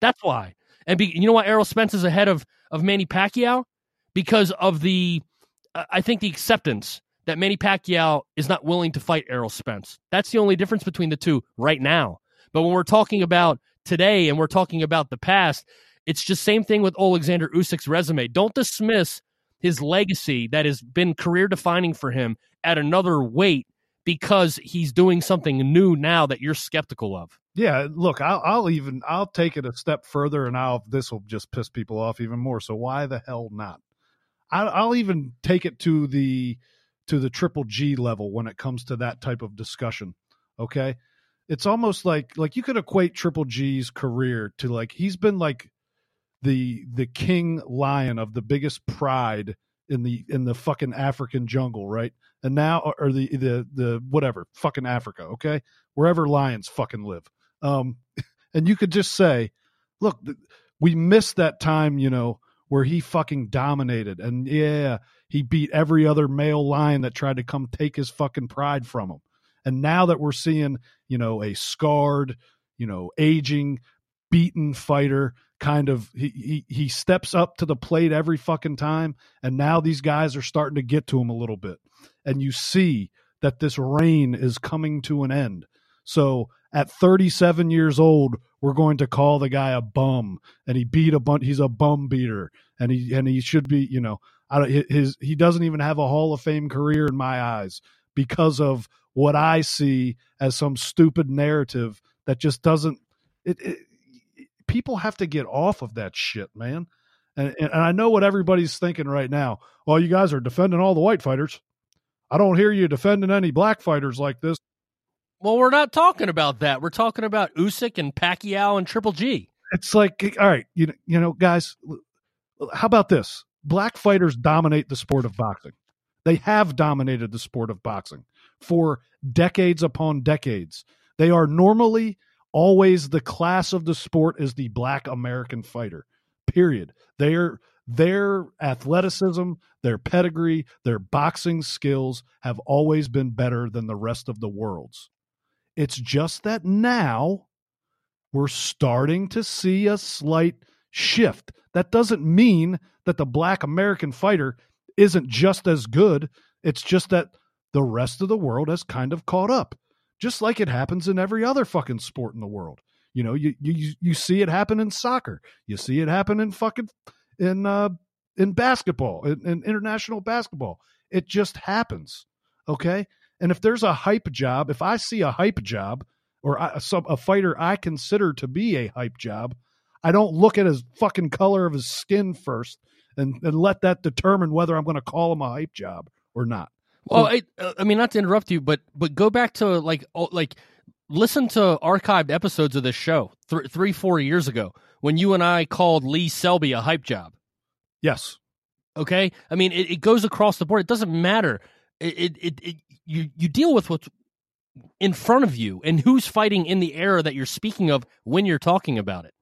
That's why. And be, you know why Errol Spence is ahead of of Manny Pacquiao? Because of the uh, I think the acceptance that Manny Pacquiao is not willing to fight Errol Spence. That's the only difference between the two right now. But when we're talking about today and we're talking about the past, it's just same thing with Alexander Usyk's resume. Don't dismiss his legacy that has been career defining for him at another weight because he's doing something new now that you're skeptical of. Yeah, look, I'll, I'll even I'll take it a step further, and I'll this will just piss people off even more. So why the hell not? I, I'll even take it to the to the triple G level when it comes to that type of discussion. Okay, it's almost like like you could equate Triple G's career to like he's been like the the king lion of the biggest pride in the in the fucking African jungle, right? And now or the the the whatever fucking Africa, okay, wherever lions fucking live. Um, [laughs] and you could just say, look, we missed that time, you know, where he fucking dominated, and yeah, he beat every other male lion that tried to come take his fucking pride from him. And now that we're seeing, you know, a scarred, you know, aging, beaten fighter kind of he, he he steps up to the plate every fucking time. And now these guys are starting to get to him a little bit. And you see that this reign is coming to an end. So at 37 years old we're going to call the guy a bum. And he beat a bunch he's a bum beater. And he and he should be you know I don't, his he doesn't even have a hall of fame career in my eyes because of what i see as some stupid narrative that just doesn't it, it people have to get off of that shit, man. And, and I know what everybody's thinking right now. Well, you guys are defending all the white fighters. I don't hear you defending any black fighters like this. Well, we're not talking about that. We're talking about Usyk and Pacquiao and Triple G. It's like, all right, you you know, guys, how about this? Black fighters dominate the sport of boxing. They have dominated the sport of boxing for decades upon decades. They are normally always the class of the sport is the black American fighter. Period. Their their athleticism, their pedigree, their boxing skills have always been better than the rest of the world's. It's just that now we're starting to see a slight shift. That doesn't mean that the black American fighter isn't just as good. It's just that the rest of the world has kind of caught up just like it happens in every other fucking sport in the world. You know, you you you see it happen in soccer. You see it happen in fucking in uh in basketball, in, in international basketball. It just happens. Okay? And if there's a hype job, if I see a hype job or I, some a fighter I consider to be a hype job, I don't look at his fucking color of his skin first and, and let that determine whether I'm going to call him a hype job or not. Well, I, I mean, not to interrupt you, but but go back to like oh, like listen to archived episodes of this show th- three four years ago when you and I called Lee Selby a hype job. Yes. Okay. I mean, it, it goes across the board. It doesn't matter. It, it, it you you deal with what's in front of you and who's fighting in the era that you're speaking of when you're talking about it.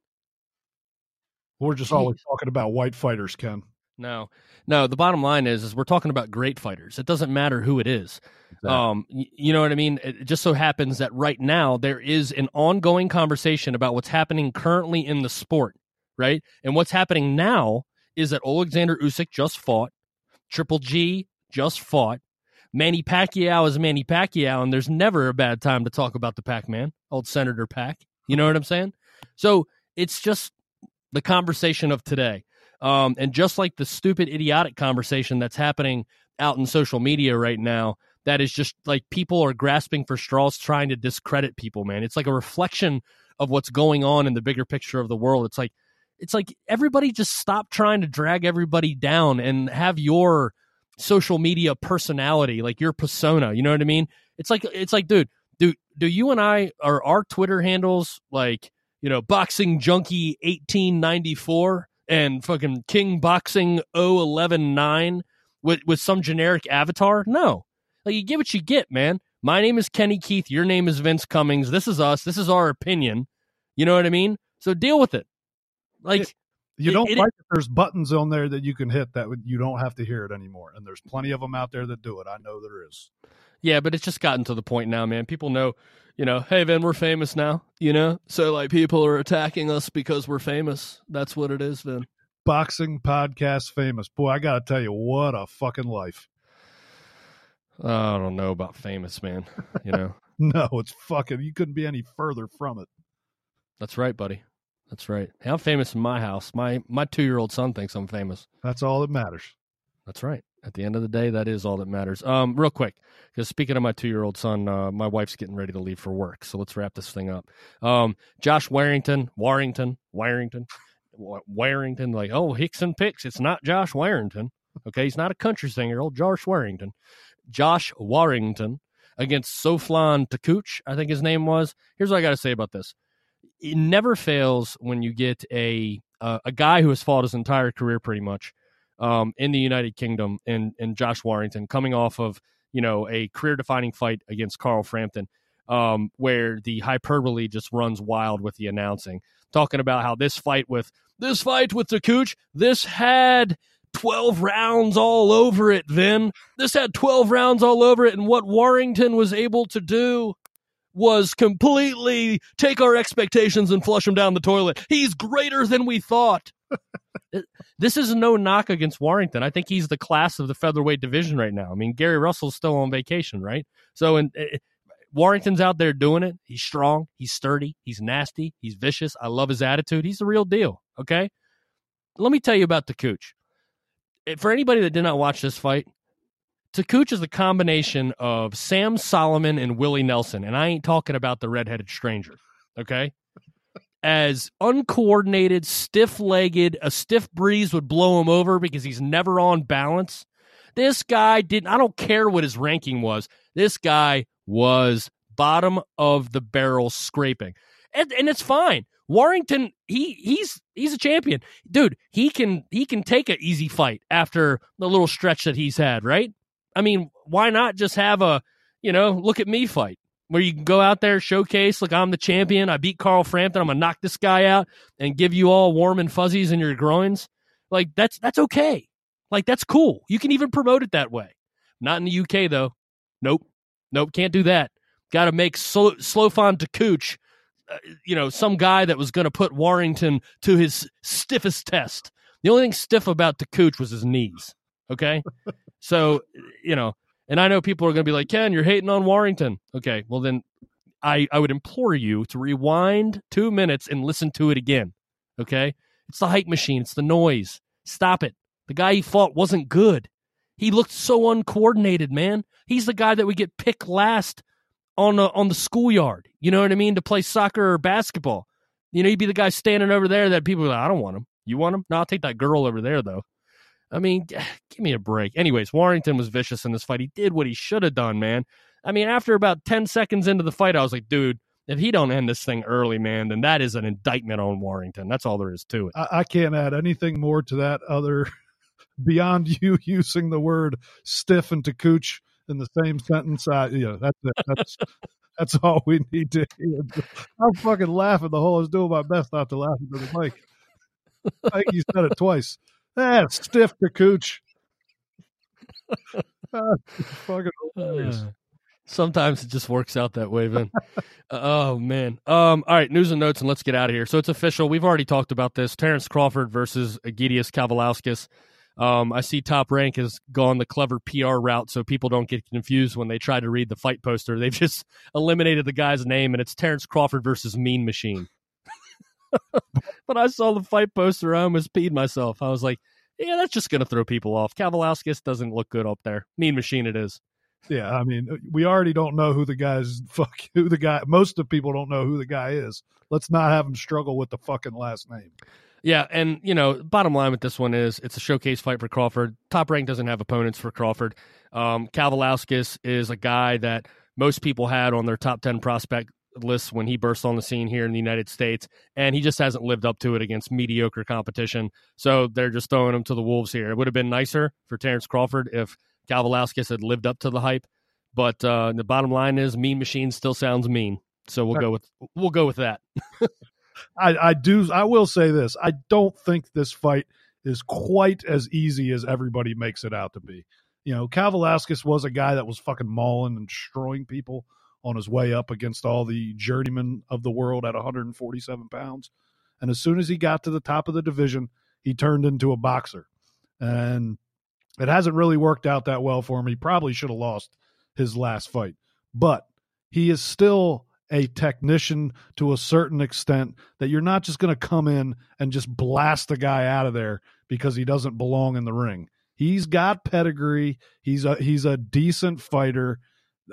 We're just always talking about white fighters, Ken. No, no. The bottom line is, is we're talking about great fighters. It doesn't matter who it is. Exactly. Um, you know what I mean? It just so happens that right now there is an ongoing conversation about what's happening currently in the sport, right? And what's happening now is that Alexander Usyk just fought, Triple G just fought, Manny Pacquiao is Manny Pacquiao, and there's never a bad time to talk about the Pac-Man, old Senator Pac. You know what I'm saying? So it's just the conversation of today. Um, and just like the stupid, idiotic conversation that's happening out in social media right now, that is just like people are grasping for straws trying to discredit people, man. It's like a reflection of what's going on in the bigger picture of the world. It's like, it's like everybody just stop trying to drag everybody down and have your social media personality, like your persona. You know what I mean? It's like, it's like, dude, do, do you and I, are our Twitter handles like, you know, boxing junkie 1894 and fucking King Boxing 0119 with with some generic avatar. No, like you get what you get, man. My name is Kenny Keith. Your name is Vince Cummings. This is us. This is our opinion. You know what I mean? So deal with it. Like You It- don't it- like that there's buttons on there that you can hit that you don't have to hear it anymore. And there's plenty of them out there that do it. I know there is. Yeah, but it's just gotten to the point now, man. People know, you know, hey, Vin, we're famous now, you know? So, like, people are attacking us because we're famous. That's what it is, Vin. Boxing podcast famous. Boy, I got to tell you, what a fucking life. I don't know about famous, man. You know? [laughs] No, it's fucking, you couldn't be any further from it. That's right, buddy. That's right. Hey, I'm famous in my house. My my two year old son thinks I'm famous. That's all that matters. That's right. At the end of the day, that is all that matters. Um, real quick, because speaking of my two-year-old son, uh, my wife's getting ready to leave for work, so let's wrap this thing up. Um, Josh Warrington, Warrington, Warrington, Warrington, like oh Hickson picks. It's not Josh Warrington. Okay, he's not a country singer. Old Josh Warrington, Josh Warrington against Soflan Takuch, I think his name was. Here's what I got to say about this: it never fails when you get a uh, a guy who has fought his entire career pretty much um, in the United Kingdom and and Josh Warrington coming off of you know a career defining fight against Carl Frampton, um, where the hyperbole just runs wild with the announcing, talking about how this fight with this fight with Takuch, this had. 12 rounds all over it, Vin. This had 12 rounds all over it. And what Warrington was able to do was completely take our expectations and flush them down the toilet. He's greater than we thought. This is no knock against Warrington. I think he's the class of the featherweight division right now. I mean, Gary Russell's still on vacation, right? So, and uh, Warrington's out there doing it. He's strong. He's sturdy. He's nasty. He's vicious. I love his attitude. He's the real deal. Okay. Let me tell you about Takuch. Eh, For anybody that did not watch this fight, Takuch is the combination of Sam Solomon and Willie Nelson, and I ain't talking about the redheaded stranger. Okay, as uncoordinated, stiff-legged, a stiff breeze would blow him over because he's never on balance. This guy didn't. I don't care what his ranking was. This guy was bottom of the barrel scraping, and, and it's fine. Warrington, he he's he's a champion, dude. He can he can take an easy fight after the little stretch that he's had, right? I mean, why not just have a, you know, look at me fight where you can go out there, showcase, like I'm the champion. I beat Carl Frampton. I'm gonna knock this guy out and give you all warm and fuzzies in your groins. Like that's that's okay. Like that's cool. You can even promote it that way. Not in the UK though. Nope. Nope. Can't do that. Got to make Slo- Slofan Takuch, uh, you know, some guy that was to put Warrington to his stiffest test. The only thing stiff about Takuch was his knees. Okay. [laughs] so, you know, and I know people are going to be like, Ken, you're hating on Warrington. Okay. Well, then I, I would implore you to rewind two minutes and listen to it again. Okay. It's the hype machine. It's the noise. Stop it. The guy he fought wasn't good. He looked so uncoordinated, man. He's the guy that would get picked last on the, on the schoolyard. You know what I mean? To play soccer or basketball. You know, he'd be the guy standing over there that people are like, I don't want him. You want him? No, I'll take that girl over there, though. I mean, [sighs] give me a break. Anyways, Warrington was vicious in this fight. He did what he should have done, man. I mean, after about 10 seconds into the fight, I was like, dude, if he don't end this thing early, man, then that is an indictment on Warrington. That's all there is to it. I, I can't add anything more to that other [laughs] beyond you [laughs] using the word stiff and Takuch in the same sentence. I, yeah, that's it. That's [laughs] that's all we need to hear. I'm fucking laughing the whole. I was doing my best not to laugh into the mic. I think you said it twice. Ah, stiff Takuch. [laughs] Ah, fucking hilarious. Uh, Sometimes it just works out that way, Vin. oh man. Um. All right. News and notes, and let's get out of here. So it's official. We've already talked about this. Terrence Crawford versus Egidijus Kavaliauskas. Um. I see Top Rank has gone the clever PR route, so people don't get confused when they try to read the fight poster. They've just [laughs] eliminated the guy's name, and it's Terrence Crawford versus Mean Machine. [laughs] but I saw the fight poster, I almost peed myself. I was like, yeah, that's just going to throw people off. Kavaliauskas doesn't look good up there. Mean Machine, it is. Yeah, I mean, we already don't know who the guy's [laughs] fuck who the guy. Most of the people don't know who the guy is. Let's not have him struggle with the fucking last name. Yeah, and you know, bottom line with this one is it's a showcase fight for Crawford. Top Rank doesn't have opponents for Crawford. Um, is a guy that most people had on their top ten prospect lists when he burst on the scene here in the United States, and he just hasn't lived up to it against mediocre competition. So they're just throwing him to the wolves here. It would have been nicer for Terrence Crawford if Kavaliauskas had lived up to the hype, but uh, the bottom line is Mean Machine still sounds mean. So we'll go with we'll go with that. [laughs] I, I do. I will say this. I don't think this fight is quite as easy as everybody makes it out to be. You know, Kavaliauskas was a guy that was fucking mauling and destroying people on his way up against all the journeymen of the world at 147 pounds. And as soon as he got to the top of the division, he turned into a boxer. And it hasn't really worked out that well for him. He probably should have lost his last fight. But he is still a technician to a certain extent that you're not just going to come in and just blast a guy out of there because he doesn't belong in the ring. He's got pedigree. He's a he's a decent fighter.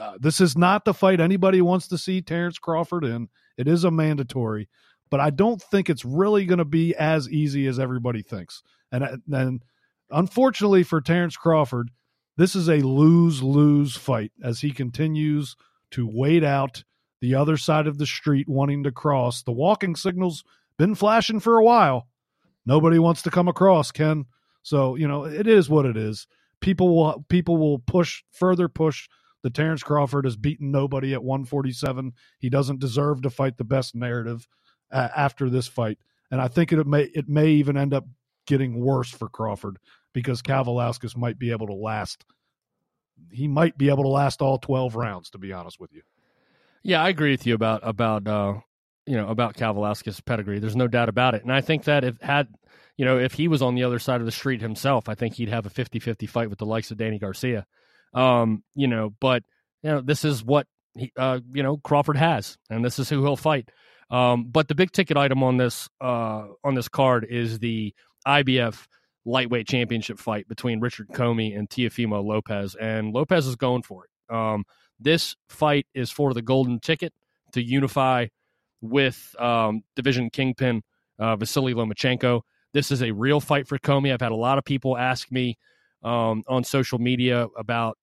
Uh, this is not the fight anybody wants to see Terrence Crawford in. It is a mandatory, but I don't think it's really going to be as easy as everybody thinks. And and unfortunately for Terrence Crawford, this is a lose lose fight as he continues to wait out the other side of the street wanting to cross. The walking signal's been flashing for a while. Nobody wants to come across, Ken. So, you know, it is what it is. People will people will push further push the Terrence Crawford has beaten nobody at 147. He doesn't deserve to fight the best narrative uh, after this fight. And I think it may it may even end up getting worse for Crawford because Kavaliauskas might be able to last he might be able to last all 12 rounds to be honest with you. Yeah, I agree with you about about uh, you know about Kavaliauskas' pedigree. There's no doubt about it, and I think that if had you know if he was on the other side of the street himself, I think he'd have a 50-50 fight with the likes of Danny Garcia. Um, you know, but you know this is what he, uh, you know Crawford has, and this is who he'll fight. Um, but the big ticket item on this uh, on this card is the IBF lightweight championship fight between Richard Commey and Teofimo Lopez, and Lopez is going for it. Um, this fight is for the golden ticket to unify with um, division kingpin uh, Vasily Lomachenko. This is a real fight for Commey. I've had a lot of people ask me um, on social media about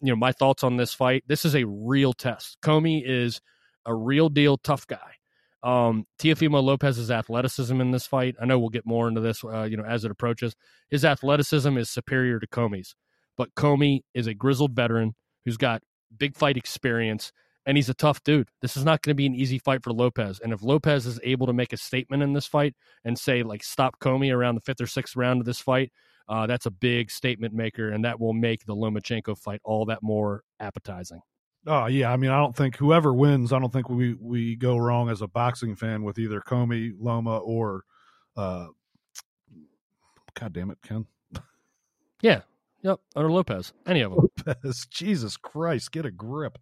you know my thoughts on this fight. This is a real test. Commey is a real deal tough guy. Um, Teofimo Lopez's athleticism in this fight. I know we'll get more into this, uh, you know, as it approaches. His athleticism is superior to Commey's, but Commey is a grizzled veteran who's got big fight experience, and he's a tough dude. This is not going to be an easy fight for Lopez. And if Lopez is able to make a statement in this fight and say, like, stop Commey around the fifth or sixth round of this fight, uh, that's a big statement maker, and that will make the Lomachenko fight all that more appetizing. Oh yeah, I mean, I don't think whoever wins, I don't think we we go wrong as a boxing fan with either Commey, Loma, or uh, God damn it, Ken. Yeah, Yep, or Lopez. Any of them. Lopez. Jesus Christ, get a grip.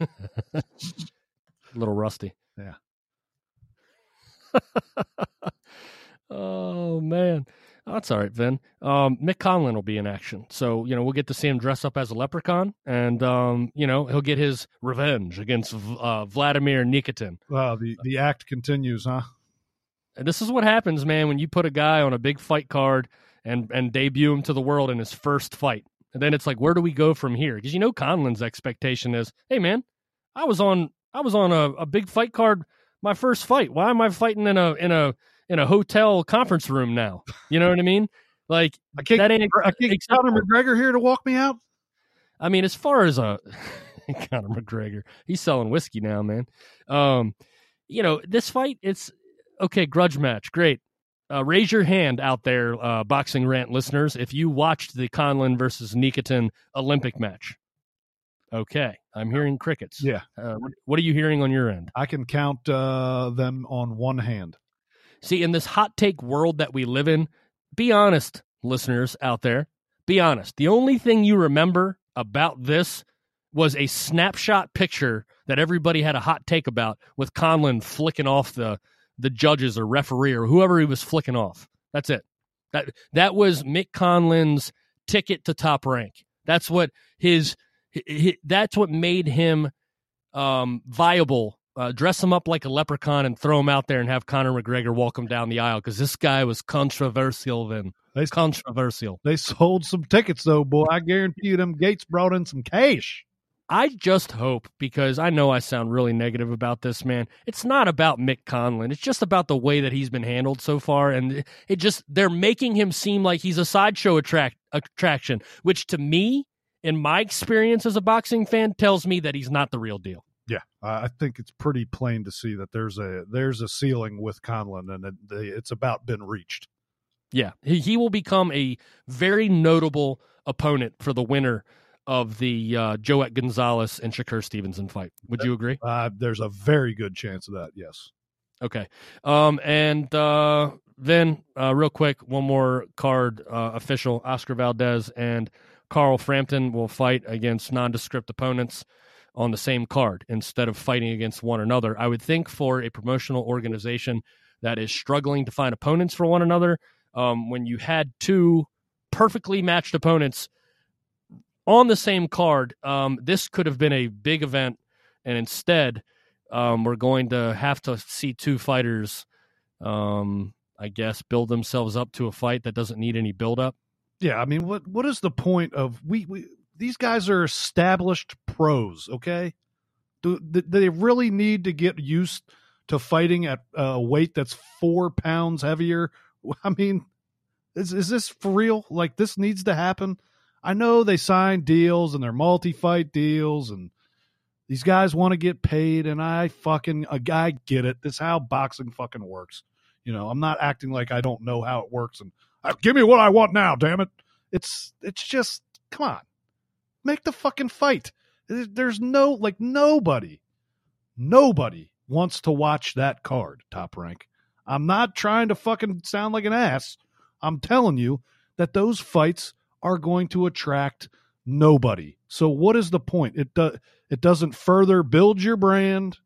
a [laughs] little rusty. Yeah. [laughs] oh man. That's all right, Vin. Um, Mick Conlan will be in action, so you know we'll get to see him dress up as a leprechaun, and um, you know he'll get his revenge against uh, Vladimir Nikitin. Wow, the the act continues, huh? And this is what happens, man, when you put a guy on a big fight card and and debut him to the world in his first fight. And then it's like, where do we go from here? Because you know Conlan's expectation is, hey man, I was on I was on a, a big fight card my first fight. Why am I fighting in a in a in a hotel conference room now? You know what I mean? Like I can't, that ain't I can't Conor McGregor here to walk me out. I mean, as far as a [laughs] Conor McGregor, he's selling whiskey now, man. Um, you know, this fight, it's okay, grudge match, great. Uh, raise your hand out there, uh, boxing rant listeners, if you watched the Conlan versus Nikitin Olympic match. Okay, I'm hearing crickets. Yeah. Uh, what are you hearing on your end? I can count uh, them on one hand. See, in this hot take world that we live in, be honest, listeners out there. Be honest. The only thing you remember about this was a snapshot picture that everybody had a hot take about with Conlan flicking off the the judges or referee or whoever he was flicking off. That's it. That that was Mick Conlan's ticket to top rank. That's what his, his that's what made him um, viable. Uh, dress him up like a leprechaun and throw him out there and have Conor McGregor walk him down the aisle because this guy was controversial. Then they controversial. They sold some tickets though, boy. I guarantee you, them Gates brought in some cash. I just hope because I know I sound really negative about this man. It's not about Mick Conlan. It's just about the way that he's been handled so far, and it just they're making him seem like he's a sideshow attract attraction, which to me, in my experience as a boxing fan, tells me that he's not the real deal. Yeah, I think it's pretty plain to see that there's a there's a ceiling with Conlan, and it, it's about been reached. Yeah, he, he will become a very notable opponent for the winner of the uh, Joet Gonzalez and Shakur Stevenson fight. Would you agree? Uh, there's a very good chance of that. Yes. Okay. Um, and uh, then, uh, real quick, one more card uh, official: Oscar Valdez and Carl Frampton will fight against nondescript opponents on the same card instead of fighting against one another. I would think for a promotional organization that is struggling to find opponents for one another, um, when you had two perfectly matched opponents on the same card, um, this could have been a big event, and instead, um, we're going to have to see two fighters, um, I guess, build themselves up to a fight that doesn't need any build up. Yeah, I mean, what what is the point of we, we these guys are established pros, okay? Do, they really need to get used to fighting at a weight that's four pounds heavier? I mean, is is this for real? Like this needs to happen? I know they signed deals and they're multi fight deals and these guys want to get paid and I fucking a guy get it. This is how boxing fucking works. You know, I'm not acting like I don't know how it works and uh, give me what I want now, damn it. It's it's just come on. Make the fucking fight. There's no like nobody nobody wants to watch that card, top rank. I'm not trying to fucking sound like an ass. I'm telling you that those fights are going to attract nobody. So what is the point? It does it doesn't further build your brand.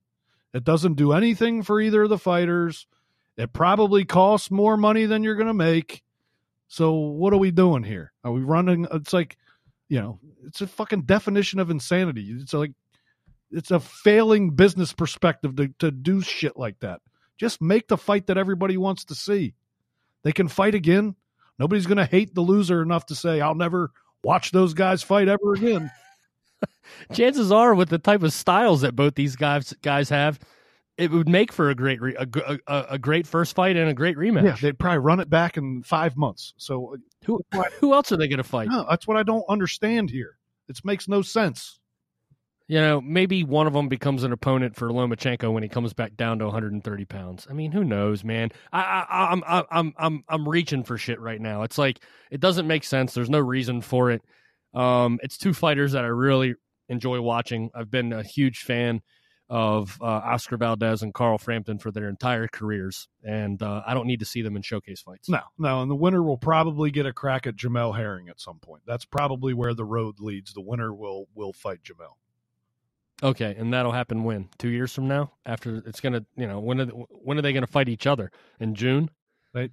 It doesn't do anything for either of the fighters. It probably costs more money than you're going to make. So what are we doing here? Are we running it's like, you know, it's a fucking definition of insanity. It's like it's a failing business perspective to to do shit like that. Just make the fight that everybody wants to see. They can fight again. Nobody's going to hate the loser enough to say, I'll never watch those guys fight ever again. [laughs] Chances are, with the type of styles that both these guys guys have, it would make for a great re- a, a, a, great first fight and a great rematch. Yeah, they'd probably run it back in five months. So who who else are they going to fight? No, that's what I don't understand here. It makes no sense you know, maybe one of them becomes an opponent for Lomachenko when he comes back down to 130 pounds. I mean, who knows, man? I, I, I'm, I'm, I'm, I'm reaching for shit right now. It's like it doesn't make sense. There's no reason for it. Um, it's two fighters that I really enjoy watching. I've been a huge fan of uh, Oscar Valdez and Carl Frampton for their entire careers, and uh, I don't need to see them in showcase fights. No, no, and the winner will probably get a crack at Jamel Herring at some point. That's probably where the road leads. The winner will will fight Jamel. Okay, and that'll happen when two years from now. After it's gonna, you know, when are they, when are they gonna fight each other in June?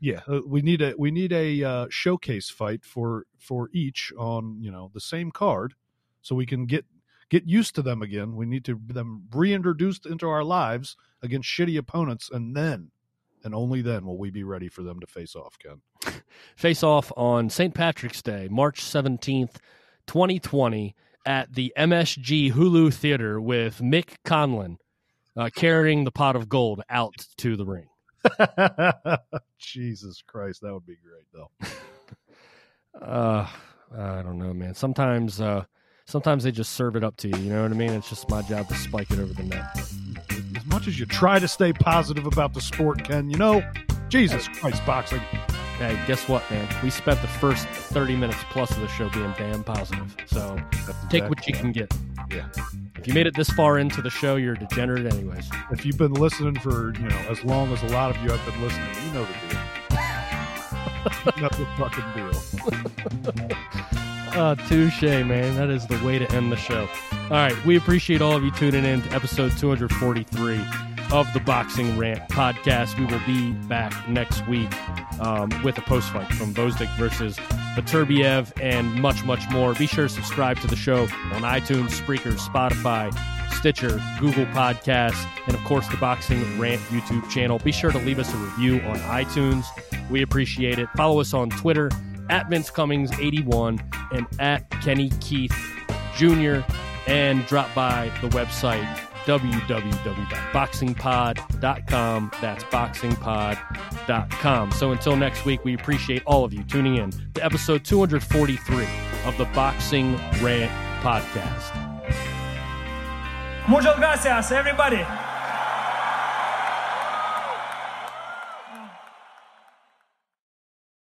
Yeah, uh, we need a we need a uh, showcase fight for for each on you know the same card, so we can get get used to them again. We need to them reintroduced into our lives against shitty opponents, and then and only then will we be ready for them to face off. Ken, [laughs] face off on St. Patrick's Day, March seventeenth, twenty twenty at the MSG Hulu Theater with Mick Conlan uh, carrying the pot of gold out to the ring. [laughs] Jesus Christ, that would be great, though. [laughs] uh, I don't know, man. Sometimes, uh, sometimes they just serve it up to you. You know what I mean? It's just my job to spike it over the net. As much as you try to stay positive about the sport, Ken, you know, Jesus Christ, boxing. Hey, guess what, man? We spent the first 30 minutes plus of the show being damn positive. So take what you can get. Yeah. If you made it this far into the show, you're a degenerate, anyways. If you've been listening for, you know, as long as a lot of you have been listening, you know the deal. Know the fucking deal. uh, touche, man. That is the way to end the show. All right. We appreciate all of you tuning in to episode 243 of the Boxing Rant podcast. We will be back next week um, with a post fight from Gvozdyk versus Beterbiev and much, much more. Be sure to subscribe to the show on iTunes, Spreaker, Spotify, Stitcher, Google Podcasts, and of course the Boxing Rant YouTube channel. Be sure to leave us a review on iTunes. We appreciate it. Follow us on Twitter at Vince Cummings81 and at Kenny Keith Jr. And drop by the website www.boxingpod.com. That's boxingpod.com. So until next week, we appreciate all of you tuning in to episode 243 of the Boxing Rant Podcast. Muchas gracias, everybody.